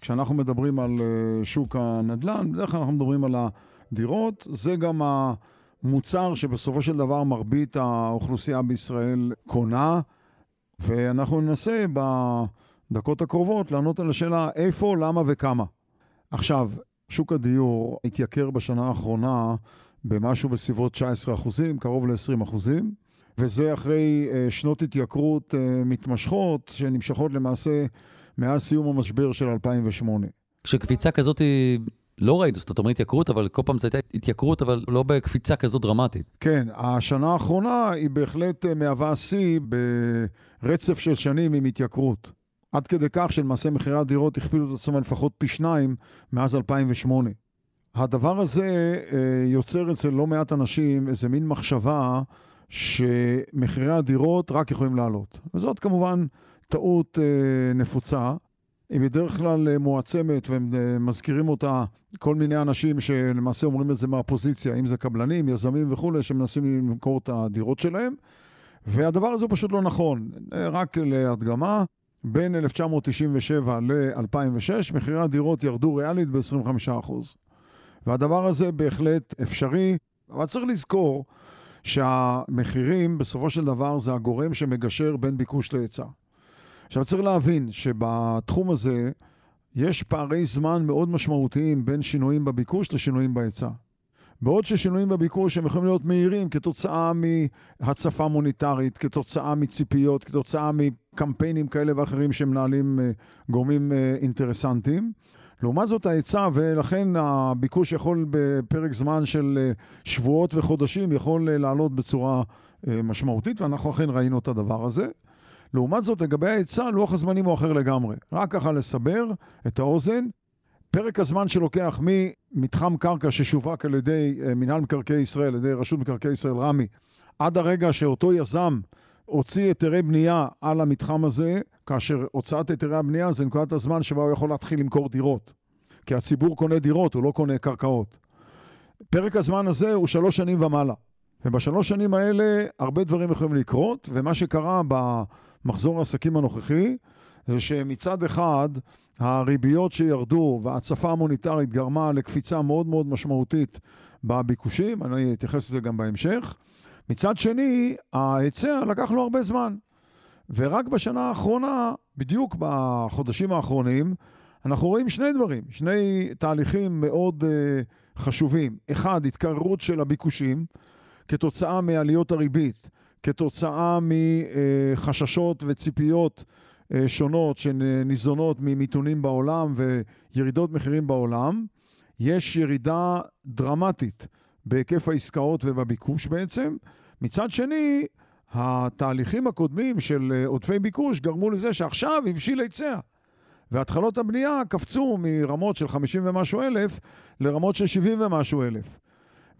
כשאנחנו מדברים על אה, שוק הנדל"ן, בדרך כלל אנחנו מדברים על ה... דירות, זה גם המוצר שבסופו של דבר מרבית האוכלוסייה בישראל קונה, ואנחנו ננסה בדקות הקרובות לענות על השאלה איפה, למה וכמה. עכשיו, שוק הדיור התייקר בשנה האחרונה במשהו בסביבות 19 אחוזים, קרוב ל-20 אחוזים, וזה אחרי uh, שנות התייקרות uh, מתמשכות שנמשכות למעשה מאז סיום המשבר של 2008. כשקפיצה כזאת לא ראינו, זאת אומרת התייקרות, אבל כל פעם זו הייתה התייקרות, אבל לא בקפיצה כזאת דרמטית. כן, השנה האחרונה היא בהחלט אה, מהווה שיא ברצף של שנים עם התייקרות. עד כדי כך שלמעשה מחירי הדירות הכפילו את עצמם לפחות פי שניים מאז 2008. הדבר הזה אה, יוצר אצל לא מעט אנשים איזה מין מחשבה שמחירי הדירות רק יכולים לעלות. וזאת כמובן טעות אה, נפוצה. היא בדרך כלל אה, מועצמת והם אה, אותה כל מיני אנשים שלמעשה אומרים את זה מהפוזיציה, אם זה קבלנים, יזמים וכולי, שמנסים למכור את הדירות שלהם. והדבר הזה הוא פשוט לא נכון. אה, רק להדגמה, בין 1997 ל-2006 מחירי הדירות ירדו ריאלית ב-25%. והדבר הזה בהחלט אפשרי, אבל צריך לזכור שהמחירים בסופו של דבר זה הגורם שמגשר בין ביקוש להיצע. עכשיו צריך להבין שבתחום הזה יש פערי זמן מאוד משמעותיים בין שינויים בביקוש לשינויים בהיצע. בעוד ששינויים בביקוש הם יכולים להיות מהירים כתוצאה מהצפה מוניטרית, כתוצאה מציפיות, כתוצאה מקמפיינים כאלה ואחרים שמנהלים אה, גורמים אה, אינטרסנטיים. לעומת זאת ההיצע, ולכן הביקוש יכול בפרק זמן של אה, שבועות וחודשים, יכול לעלות בצורה משמעותית, ואנחנו אכן ראינו את הדבר הזה. לעומת זאת, לגבי ההיצע, לוח הזמנים הוא אחר לגמרי. רק ככה לסבר את האוזן, פרק הזמן שלוקח ממתחם קרקע ששווק על ידי אה, מינהל מקרקעי ישראל, על ידי רשות מקרקעי ישראל, רמ"י, עד הרגע שאותו יזם הוציא היתרי בנייה על המתחם הזה, כאשר הוצאת היתרי הבנייה זה נקודת הזמן שבה הוא יכול להתחיל למכור דירות. כי הציבור קונה דירות, הוא לא קונה קרקעות. פרק הזמן הזה הוא שלוש שנים ומעלה. ובשלוש שנים האלה הרבה דברים יכולים לקרות, ומה שקרה ב... מחזור העסקים הנוכחי, זה שמצד אחד הריביות שירדו וההצפה המוניטרית גרמה לקפיצה מאוד מאוד משמעותית בביקושים, אני אתייחס לזה גם בהמשך. מצד שני, ההיצע לקח לו הרבה זמן. ורק בשנה האחרונה, בדיוק בחודשים האחרונים, אנחנו רואים שני דברים, שני תהליכים מאוד uh, חשובים. אחד, התקררות של הביקושים כתוצאה מעליות הריבית, כתוצאה מחששות וציפיות uh, שונות שניזונות ממיתונים בעולם וירידות מחירים בעולם. יש ירידה דרמטית בהיקף העסקאות ובביקוש בעצם. מצד שני, התהליכים הקודמים של אה, עודפי ביקוש גרמו לזה שעכשיו הבשיל היצע. והתחלות הבנייה קפצו מרמות של 50 ומשהו אלף לרמות של 70 ומשהו אלף.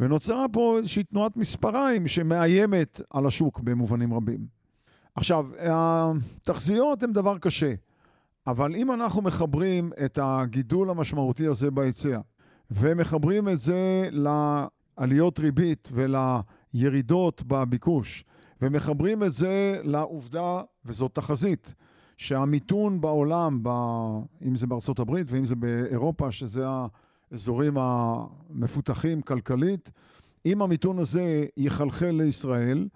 ונוצרה פה איזושהי תנועת מספריים שמאיימת על השוק במובנים רבים. עכשיו, התחזיות הן דבר קשה, אבל אם אנחנו מחברים את הגידול המשמעותי הזה בהיצע, ומחברים את זה לעליות ריבית ולירידות בביקוש, ומחברים את זה לעובדה, וזאת תחזית, שהמיתון בעולם, אם זה בארצות הברית ואם זה באירופה, שזה האזורים המפותחים כלכלית, אם המיתון הזה יחלחל לישראל,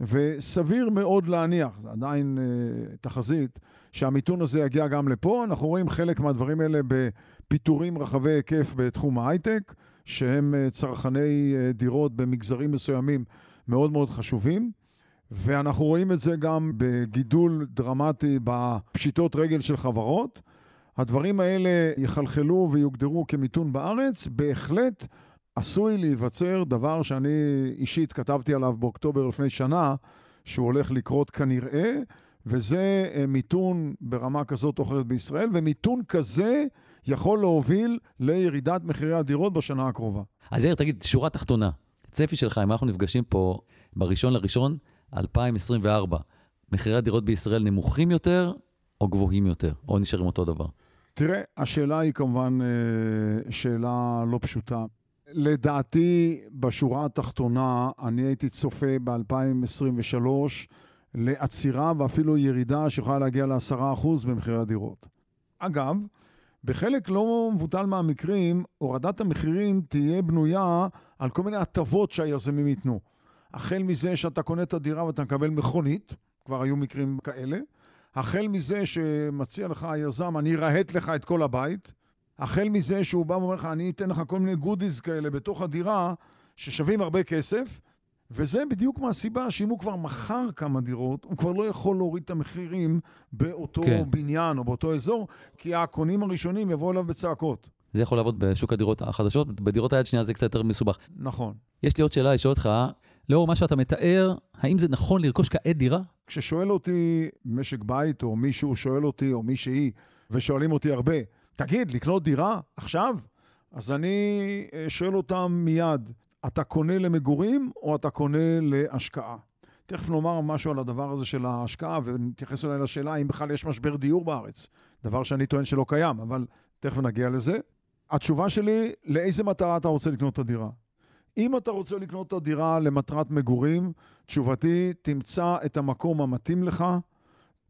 וסביר מאוד להניח, זה עדיין uh, תחזית, שהמיתון הזה יגיע גם לפה. אנחנו רואים חלק מהדברים האלה בפיטורים רחבי היקף בתחום ההייטק, שהם uh, צרכני uh, דירות במגזרים מסוימים מאוד מאוד חשובים. ואנחנו רואים את זה גם בגידול דרמטי בפשיטות רגל של חברות. הדברים האלה יחלחלו ויוגדרו כמיתון בארץ. בהחלט עשוי להיווצר דבר שאני אישית כתבתי עליו באוקטובר לפני שנה, שהוא הולך לקרות כנראה, וזה אה, מיתון ברמה כזאת או אחרת בישראל, ומיתון כזה יכול להוביל לירידת מחירי הדירות בשנה הקרובה. אז יאיר, תגיד, שורה תחתונה, צפי שלך, אם אנחנו נפגשים פה בראשון לראשון, 2024, מחירי הדירות בישראל נמוכים יותר או גבוהים יותר, או נשארים אותו דבר? תראה, השאלה היא כמובן אה, שאלה לא פשוטה. לדעתי, בשורה התחתונה, אני הייתי צופה ב-2023 לעצירה ואפילו ירידה שיכולה להגיע ל-10% במחירי הדירות. אגב, בחלק לא מבוטל מהמקרים, הורדת המחירים תהיה בנויה על כל מיני הטבות שהיזמים ייתנו. החל מזה שאתה קונה את הדירה ואתה מקבל מכונית, כבר היו מקרים כאלה, החל מזה שמציע לך היזם, אני ארהט לך את כל הבית, החל מזה שהוא בא ואומר לך, אני אתן לך כל מיני גודיז כאלה בתוך הדירה, ששווים הרבה כסף, וזה בדיוק מהסיבה שאם הוא כבר מכר כמה דירות, הוא כבר לא יכול להוריד את המחירים באותו כן. בניין או באותו אזור, כי הקונים הראשונים יבואו אליו בצעקות. זה יכול לעבוד בשוק הדירות החדשות, בדירות היד שנייה זה קצת יותר מסובך. נכון. יש לי עוד שאלה לשאול אותך, לאור מה שאתה מתאר, האם זה נכון לרכוש כעת דירה? כששואל אותי משק בית, או מישהו שואל אותי, או מישהי, ושואלים אותי הרבה, תגיד, לקנות דירה עכשיו? אז אני אה, שואל אותם מיד, אתה קונה למגורים או אתה קונה להשקעה? תכף נאמר משהו על הדבר הזה של ההשקעה, ונתייחס אולי לשאלה אם בכלל יש משבר דיור בארץ. דבר שאני טוען שלא קיים, אבל תכף נגיע לזה. התשובה שלי, לאיזה מטרה אתה רוצה לקנות את הדירה? אם אתה רוצה לקנות את הדירה למטרת מגורים, תשובתי, תמצא את המקום המתאים לך,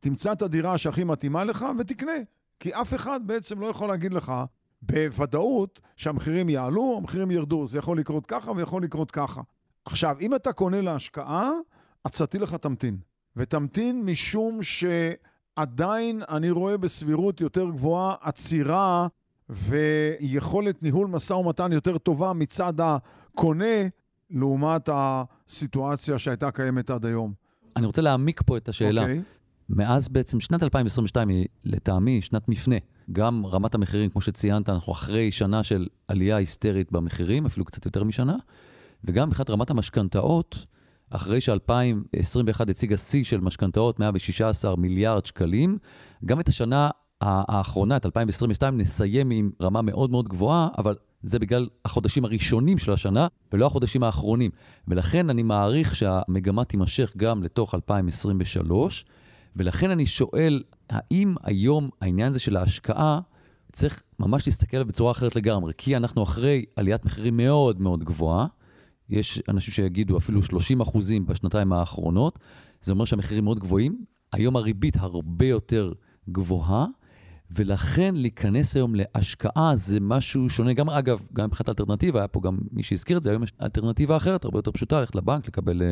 תמצא את הדירה שהכי מתאימה לך ותקנה. כי אף אחד בעצם לא יכול להגיד לך בוודאות שהמחירים יעלו, המחירים ירדו. זה יכול לקרות ככה ויכול לקרות ככה. עכשיו, אם אתה קונה להשקעה, עצתי לך תמתין. ותמתין משום שעדיין אני רואה בסבירות יותר גבוהה עצירה ויכולת ניהול משא ומתן יותר טובה מצד הקונה, לעומת הסיטואציה שהייתה קיימת עד היום. אני רוצה להעמיק פה את השאלה. Okay. אוקיי. מאז בעצם שנת 2022 היא לטעמי שנת מפנה. גם רמת המחירים, כמו שציינת, אנחנו אחרי שנה של עלייה היסטרית במחירים, אפילו קצת יותר משנה, וגם מבחינת רמת המשכנתאות, אחרי ש-2021 הציגה שיא של משכנתאות, 116 מיליארד שקלים, גם את השנה האחרונה, את 2022, נסיים עם רמה מאוד מאוד גבוהה, אבל זה בגלל החודשים הראשונים של השנה, ולא החודשים האחרונים. ולכן אני מעריך שהמגמה תימשך גם לתוך 2023, ולכן אני שואל, האם היום העניין הזה של ההשקעה, צריך ממש להסתכל עליו בצורה אחרת לגמרי, כי אנחנו אחרי עליית מחירים מאוד מאוד גבוהה, יש אנשים שיגידו אפילו 30 אחוזים בשנתיים האחרונות, זה אומר שהמחירים מאוד גבוהים, היום הריבית הרבה יותר גבוהה, ולכן להיכנס היום להשקעה זה משהו שונה. גם, אגב, גם מבחינת אלטרנטיבה, היה פה גם מי שהזכיר את זה, היום יש אלטרנטיבה אחרת, הרבה יותר פשוטה, ללכת לבנק, לקבל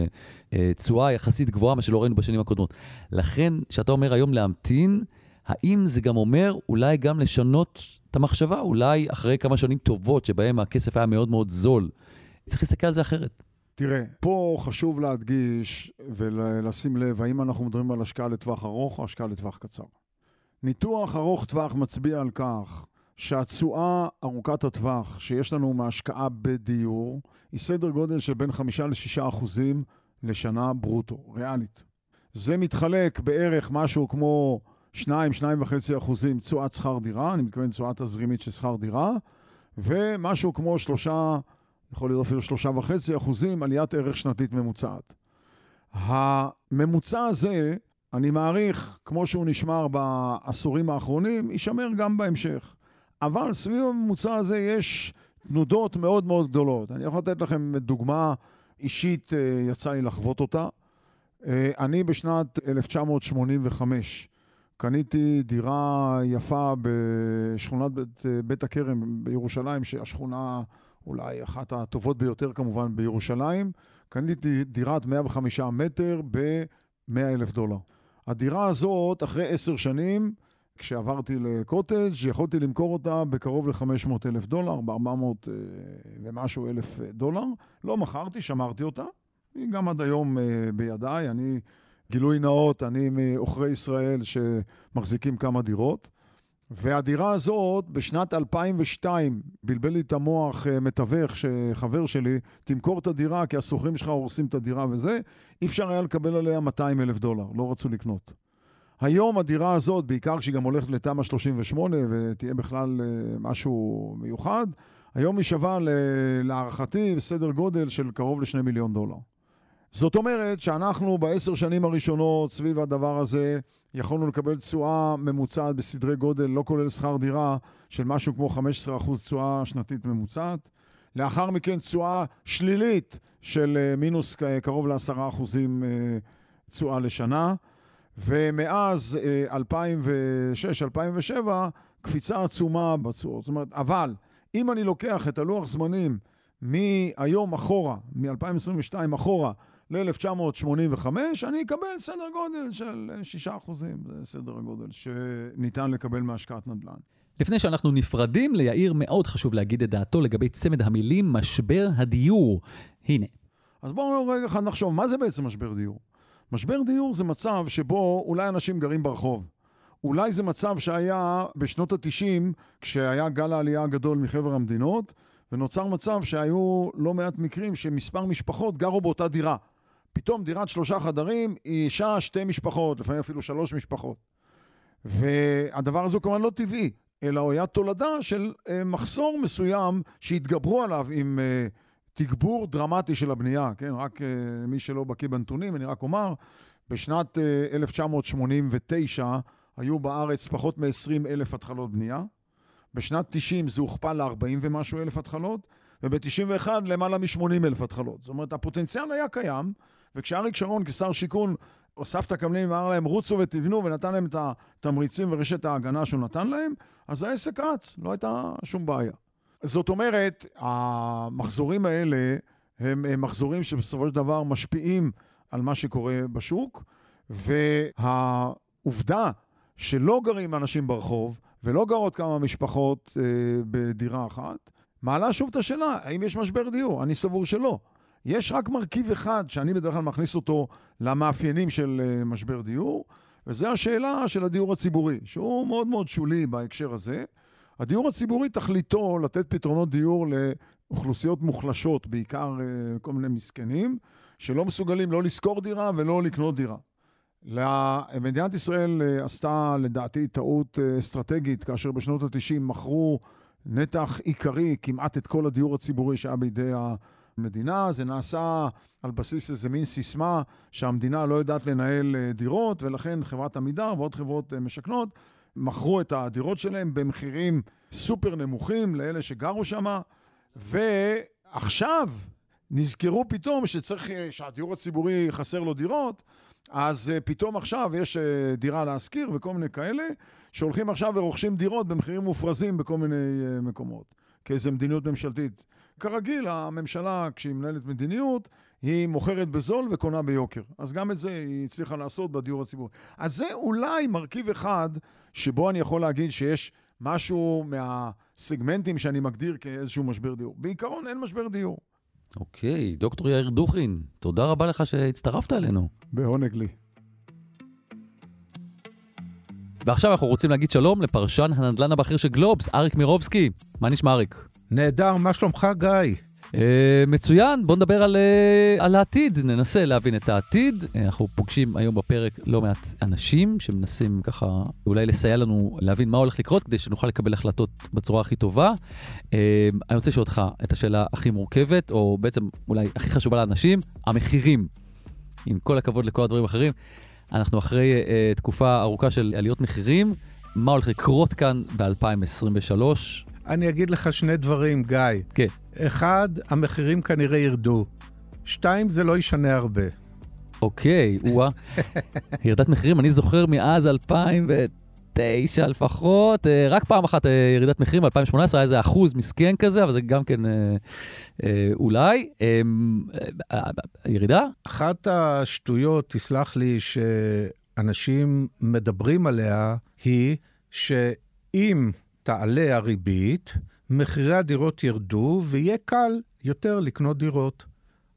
אה, תשואה יחסית גבוהה, מה שלא ראינו בשנים הקודמות. לכן, כשאתה אומר היום להמתין, האם זה גם אומר אולי גם לשנות את המחשבה? אולי אחרי כמה שנים טובות שבהם הכסף היה מאוד מאוד זול, צריך להסתכל על זה אחרת. תראה, פה חשוב להדגיש ולשים לב, האם אנחנו מדברים על השקעה לטווח ארוך או השקעה לטווח קצר. ניתוח ארוך טווח מצביע על כך שהתשואה ארוכת הטווח שיש לנו מהשקעה בדיור היא סדר גודל של בין 5 ל-6 אחוזים לשנה ברוטו, ריאלית. זה מתחלק בערך משהו כמו 2, 2.5 אחוזים תשואת שכר דירה, אני מתכוון תשואה תזרימית של שכר דירה, ומשהו כמו 3, יכול להיות אפילו 3.5 אחוזים עליית ערך שנתית ממוצעת. הממוצע הזה אני מעריך, כמו שהוא נשמר בעשורים האחרונים, יישמר גם בהמשך. אבל סביב הממוצע הזה יש תנודות מאוד מאוד גדולות. אני יכול לתת לכם דוגמה אישית, אה, יצא לי לחוות אותה. אה, אני בשנת 1985 קניתי דירה יפה בשכונת בית, אה, בית הכרם בירושלים, שהשכונה אולי אחת הטובות ביותר כמובן בירושלים. קניתי דירת 105 מטר ב-100 אלף דולר. הדירה הזאת, אחרי עשר שנים, כשעברתי לקוטג', יכולתי למכור אותה בקרוב ל-500 אלף דולר, ב-400 אה, ומשהו אלף דולר. לא מכרתי, שמרתי אותה. היא גם עד היום אה, בידיי. אני, גילוי נאות, אני מעוכרי ישראל שמחזיקים כמה דירות. והדירה הזאת, בשנת 2002, בלבל לי את המוח אה, מתווך, שחבר שלי, תמכור את הדירה כי הסוחרים שלך הורסים את הדירה וזה, אי אפשר היה לקבל עליה 200 אלף דולר, לא רצו לקנות. היום הדירה הזאת, בעיקר כשהיא גם הולכת לתמ"א 38 ותהיה בכלל אה, משהו מיוחד, היום היא שווה להערכתי בסדר גודל של קרוב ל-2 מיליון דולר. זאת אומרת שאנחנו בעשר שנים הראשונות סביב הדבר הזה יכולנו לקבל תשואה ממוצעת בסדרי גודל, לא כולל שכר דירה, של משהו כמו 15% תשואה שנתית ממוצעת. לאחר מכן תשואה שלילית של אה, מינוס קרוב ל-10% אה, תשואה לשנה. ומאז 2006-2007, אה, קפיצה עצומה בתשואות. זאת אומרת, אבל אם אני לוקח את הלוח זמנים מהיום אחורה, מ-2022 אחורה, ל-1985, אני אקבל סדר גודל של 6 אחוזים, זה סדר הגודל שניתן לקבל מהשקעת נדל"ן. לפני שאנחנו נפרדים, ליאיר מאוד חשוב להגיד את דעתו לגבי צמד המילים משבר הדיור. הנה. אז בואו רגע אחד נחשוב, מה זה בעצם משבר דיור? משבר דיור זה מצב שבו אולי אנשים גרים ברחוב. אולי זה מצב שהיה בשנות ה-90, כשהיה גל העלייה הגדול מחבר המדינות, ונוצר מצב שהיו לא מעט מקרים שמספר משפחות גרו באותה דירה. פתאום דירת שלושה חדרים היא אישה, שתי משפחות, לפעמים אפילו שלוש משפחות. והדבר הזה הוא כמובן לא טבעי, אלא הוא היה תולדה של אה, מחסור מסוים שהתגברו עליו עם אה, תגבור דרמטי של הבנייה, כן? רק אה, מי שלא בקיא בנתונים, אני רק אומר, בשנת אה, 1989 היו בארץ פחות מ-20 אלף התחלות בנייה. בשנת 90 זה הוכפל ל-40 ומשהו אלף התחלות, וב-91 למעלה מ-80 אלף התחלות. זאת אומרת, הפוטנציאל היה קיים, וכשאריק שרון כשר שיכון אסף את הקבלנים ואמר להם רוצו ותבנו ונתן להם את התמריצים ורשת ההגנה שהוא נתן להם, אז העסק רץ, לא הייתה שום בעיה. זאת אומרת, המחזורים האלה הם, מחזורים שבסופו של דבר משפיעים על מה שקורה בשוק, והעובדה שלא גרים אנשים ברחוב ולא גרות כמה משפחות אה, בדירה אחת, מעלה שוב את השאלה, האם יש משבר דיור? אני סבור שלא. יש רק מרכיב אחד שאני בדרך כלל מכניס אותו למאפיינים של אה, משבר דיור, וזה השאלה של הדיור הציבורי, שהוא מאוד מאוד שולי בהקשר הזה. הדיור הציבורי תכליתו לתת פתרונות דיור לאוכלוסיות מוחלשות, בעיקר אה, כל מיני מסכנים, שלא מסוגלים לא לשכור דירה ולא לקנות דירה. מדינת ישראל אה, עשתה לדעתי טעות אסטרטגית כאשר בשנות ה-90 מכרו נתח עיקרי, כמעט את כל הדיור הציבורי שהיה בידי המדינה. זה נעשה על בסיס איזה מין סיסמה שהמדינה לא יודעת לנהל אה, דירות, ולכן חברת עמידר ועוד חברות אה, משכנות מכרו את הדירות שלהם במחירים סופר נמוכים לאלה שגרו שם, ועכשיו נזכרו פתאום שצריך, שהדיור הציבורי חסר לו דירות, אז פתאום עכשיו יש דירה להשכיר וכל מיני כאלה, שהולכים עכשיו ורוכשים דירות במחירים מופרזים בכל מיני מקומות, כאיזו מדיניות ממשלתית. כרגיל, הממשלה, כשהיא מנהלת מדיניות, היא מוכרת בזול וקונה ביוקר. אז גם את זה היא הצליחה לעשות בדיור הציבורי. אז זה אולי מרכיב אחד שבו אני יכול להגיד שיש משהו מהסגמנטים שאני מגדיר כאיזשהו משבר דיור. בעיקרון אין משבר דיור. אוקיי, דוקטור יאיר דוכין, תודה רבה לך שהצטרפת אלינו. בעונג לי. ועכשיו אנחנו רוצים להגיד שלום לפרשן הנדל"ן הבכיר של גלובס, אריק מירובסקי. מה נשמע, אריק? נהדר, מה שלומך, גיא? Uh, מצוין, בוא נדבר על, uh, על העתיד, ננסה להבין את העתיד. Uh, אנחנו פוגשים היום בפרק לא מעט אנשים שמנסים ככה אולי לסייע לנו להבין מה הולך לקרות כדי שנוכל לקבל החלטות בצורה הכי טובה. אני רוצה לשאול אותך את השאלה הכי מורכבת, או בעצם אולי הכי חשובה לאנשים, המחירים. עם כל הכבוד לכל הדברים האחרים, אנחנו אחרי uh, תקופה ארוכה של עליות מחירים. מה הולך לקרות כאן ב-2023? אני אגיד לך שני דברים, גיא. כן. אחד, המחירים כנראה ירדו. שתיים, זה לא ישנה הרבה. אוקיי, וואה. <laughs> ירידת מחירים, אני זוכר מאז 2009 לפחות, אה, רק פעם אחת אה, ירידת מחירים, 2018 היה איזה אחוז מסכן כזה, אבל זה גם כן אה, אולי. אמ, ירידה? אחת השטויות, תסלח לי, שאנשים מדברים עליה, היא שאם תעלה הריבית, מחירי הדירות ירדו ויהיה קל יותר לקנות דירות.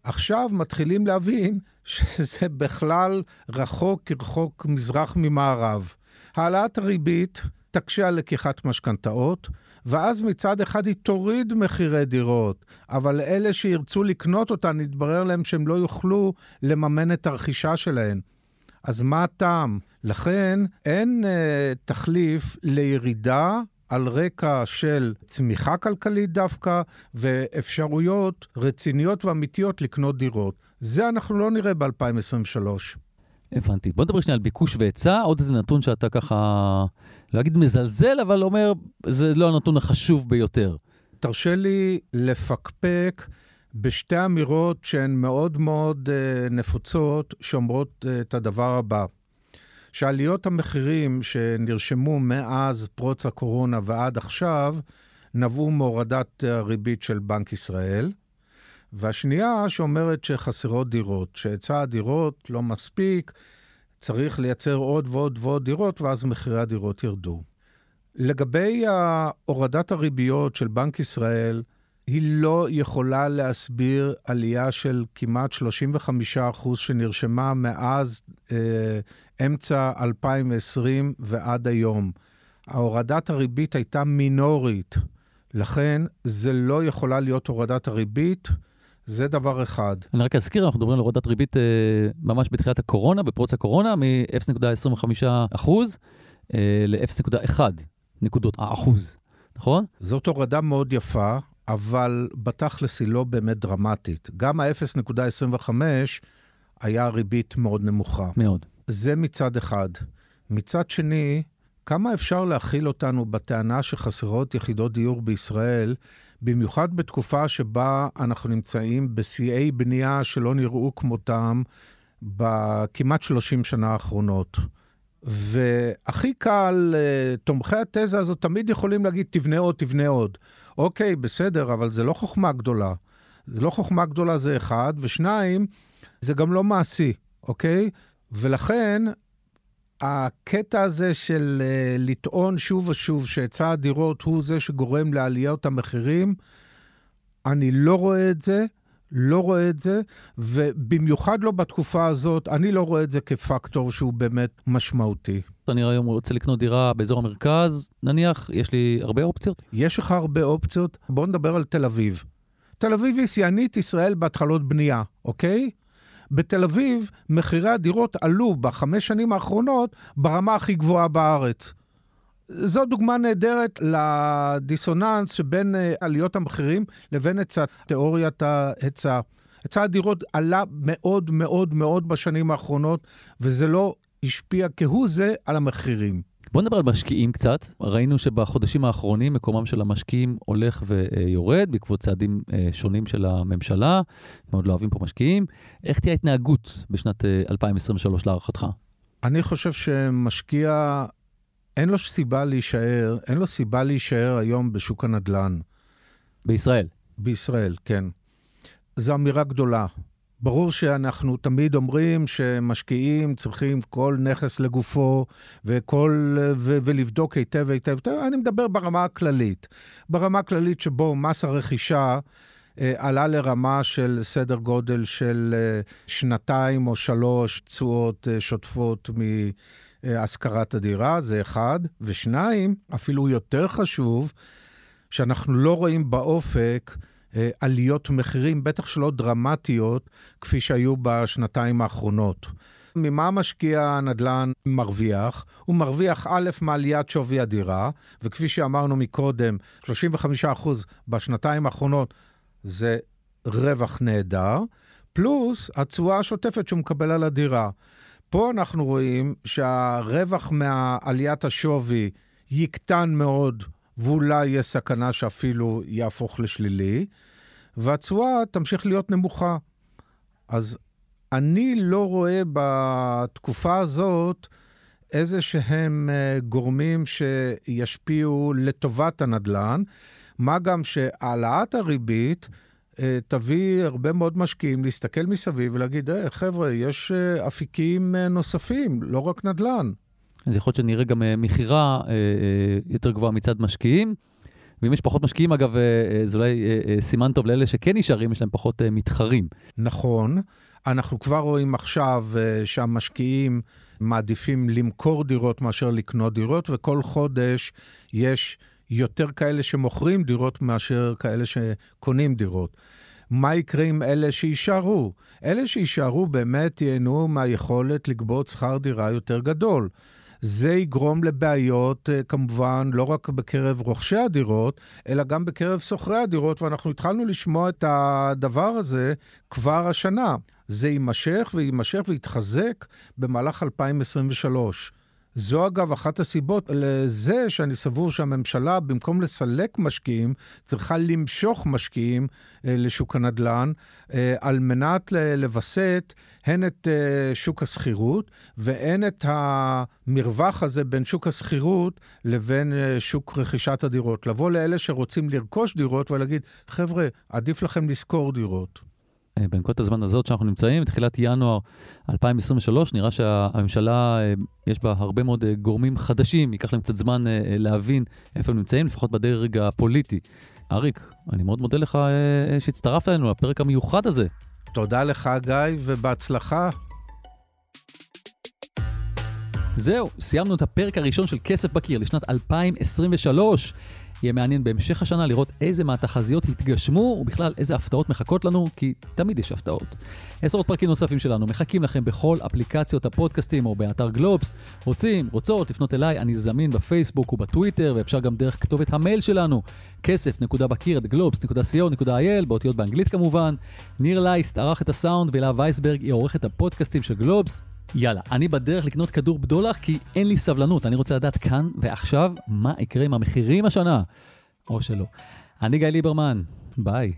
עכשיו מתחילים להבין שזה בכלל רחוק כרחוק מזרח ממערב. העלאת הריבית תקשה על לקיחת משכנתאות, ואז מצד אחד היא תוריד מחירי דירות, אבל אלה שירצו לקנות אותן, יתברר להם שהם לא יוכלו לממן את הרכישה שלהן. אז מה הטעם? לכן אין אה, תחליף לירידה על רקע של צמיחה כלכלית דווקא, ואפשרויות רציניות ואמיתיות לקנות דירות. זה אנחנו לא נראה ב-2023. הבנתי. בוא נדבר שנייה על ביקוש והיצע, עוד איזה נתון שאתה ככה, לא אגיד מזלזל, אבל אומר, זה לא הנתון החשוב ביותר. תרשה לי לפקפק בשתי אמירות שהן מאוד מאוד uh, נפוצות, שאומרות uh, את הדבר הבא. שעליות המחירים שנרשמו מאז פרוץ הקורונה ועד עכשיו, נבעו מהורדת הריבית של בנק ישראל. והשנייה שאומרת שחסרות דירות, שהיצע הדירות לא מספיק, צריך לייצר עוד ועוד ועוד דירות, ואז מחירי הדירות ירדו. לגבי הורדת הריביות של בנק ישראל, היא לא יכולה להסביר עלייה של כמעט 35% שנרשמה מאז אה, אמצע 2020 ועד היום. הורדת הריבית הייתה מינורית, לכן זה לא יכולה להיות הורדת הריבית. זה דבר אחד. אני רק אזכיר, אנחנו מדברים על הורדת ריבית אה, ממש בתחילת הקורונה, בפרוץ הקורונה, מ-0.25% אה, ל-0.1 נקודות האחוז, נכון? זאת הורדה מאוד יפה, אבל בתכלס היא לא באמת דרמטית. גם ה-0.25 היה ריבית מאוד נמוכה. מאוד. זה מצד אחד. מצד שני, כמה אפשר להכיל אותנו בטענה שחסרות יחידות דיור בישראל, במיוחד בתקופה שבה אנחנו נמצאים בשיאי בנייה שלא נראו כמותם בכמעט 30 שנה האחרונות. והכי קל, אה, תומכי התזה הזאת תמיד יכולים להגיד, תבנה עוד, תבנה עוד. אוקיי, בסדר, אבל זה לא חוכמה גדולה. זה לא חוכמה גדולה זה אחד, ושניים, זה גם לא מעשי, אוקיי? ולכן, הקטע הזה של uh, לטעון שוב ושוב שהיצע הדירות הוא זה שגורם לעליות המחירים, אני לא רואה את זה, לא רואה את זה, ובמיוחד לא בתקופה הזאת, אני לא רואה את זה כפקטור שהוא באמת משמעותי. אני היום רוצה לקנות דירה באזור המרכז, נניח, יש לי הרבה אופציות? יש לך הרבה אופציות. בואו נדבר על תל אביב. תל אביב היא שיאנית ישראל בהתחלות בנייה, אוקיי? בתל אביב מחירי הדירות עלו בחמש שנים האחרונות ברמה הכי גבוהה בארץ. זו דוגמה נהדרת לדיסוננס שבין אה, עליות המחירים לבין היצע, תיאוריית ההיצע. היצע הדירות עלה מאוד מאוד מאוד בשנים האחרונות, וזה לא השפיע כהוא זה על המחירים. בוא נדבר על משקיעים קצת. ראינו שבחודשים האחרונים מקומם של המשקיעים הולך ויורד בעקבות צעדים אה, שונים של הממשלה. מאוד לא אוהבים פה משקיעים. איך תהיה ההתנהגות בשנת 2023 להערכתך? אני חושב שמשקיע, אין לו סיבה להישאר, אין לו סיבה להישאר היום בשוק הנדל"ן. בישראל. בישראל, כן. זו אמירה גדולה. ברור שאנחנו תמיד אומרים שמשקיעים צריכים כל נכס לגופו וכל, ו, ולבדוק היטב היטב. אני מדבר ברמה הכללית. ברמה הכללית שבו מס הרכישה אה, עלה לרמה של סדר גודל של אה, שנתיים או שלוש תשואות אה, שוטפות מהשכרת הדירה, זה אחד. ושניים, אפילו יותר חשוב, שאנחנו לא רואים באופק עליות מחירים, בטח שלא דרמטיות, כפי שהיו בשנתיים האחרונות. ממה משקיע הנדל"ן מרוויח? הוא מרוויח א', מעליית שווי הדירה, וכפי שאמרנו מקודם, 35% בשנתיים האחרונות זה רווח נהדר, פלוס התשואה השוטפת שהוא מקבל על הדירה. פה אנחנו רואים שהרווח מעליית השווי יקטן מאוד ואולי יש סכנה שאפילו יהפוך לשלילי, והתשואה תמשיך להיות נמוכה. אז אני לא רואה בתקופה הזאת איזה שהם אה, גורמים שישפיעו לטובת הנדל"ן, מה גם שהעלאת הריבית אה, תביא הרבה מאוד משקיעים להסתכל מסביב ולהגיד, hey, אה, חבר'ה, יש אפיקים נוספים, לא רק נדל"ן. אז יכול להיות שנראה גם אה, מכירה אה, אה, יותר גבוהה מצד משקיעים. ואם יש פחות משקיעים, אגב, זה אולי סימן טוב לאלה שכן נשארים, יש להם פחות מתחרים. נכון. אנחנו כבר רואים עכשיו שהמשקיעים מעדיפים למכור דירות מאשר לקנות דירות, וכל חודש יש יותר כאלה שמוכרים דירות מאשר כאלה שקונים דירות. מה יקרה עם אלה שיישארו? אלה שיישארו באמת ייהנו מהיכולת לגבות שכר דירה יותר גדול. זה יגרום לבעיות, אה, כמובן, לא רק בקרב רוכשי הדירות, אלא גם בקרב שוכרי הדירות, ואנחנו התחלנו לשמוע את הדבר הזה כבר השנה. זה יימשך ויימשך ויתחזק במהלך 2023. זו אגב אחת הסיבות לזה שאני סבור שהממשלה, במקום לסלק משקיעים, צריכה למשוך משקיעים אה, לשוק הנדל"ן, אה, על מנת לווסת הן את אה, שוק השכירות והן את המרווח הזה בין שוק השכירות לבין אה, שוק רכישת הדירות. לבוא לאלה שרוצים לרכוש דירות ולהגיד, חבר'ה, עדיף לכם לשכור דירות. אה, בנקודת הזמן הזאת שאנחנו נמצאים, תחילת ינואר 2023, נראה שהממשלה, אה, יש בה הרבה מאוד אה, גורמים חדשים, ייקח להם קצת זמן להבין איפה הם נמצאים, לפחות בדרג הפוליטי. אריק, אני מאוד מודה לך שהצטרפת אלינו לפרק המיוחד הזה. תודה לך, גיא, ובהצלחה. זהו, סיימנו את הפרק הראשון של כסף בקיר לשנת 2023. יהיה מעניין בהמשך השנה לראות איזה מהתחזיות התגשמו, ובכלל איזה הפתעות מחכות לנו, כי תמיד יש הפתעות. עשרות פרקים נוספים שלנו מחכים לכם בכל אפליקציות הפודקאסטים או באתר גלובס. רוצים, רוצות, לפנות אליי, אני זמין בפייסבוק ובטוויטר, ואפשר גם דרך כתובת המייל שלנו, כסף.בקיר@גלובס.co.il, באותיות באנגלית כמובן. ניר לייסט ערך את הסאונד, ואלה וייסברג היא עורכת הפודקאסטים של גלובס. יאללה, אני בדרך לקנות כדור בדולח כי אין לי סבלנות. אני רוצה לדעת כאן ועכשיו מה יקרה עם המחירים השנה. או שלא. אני גיא ליברמן, ביי.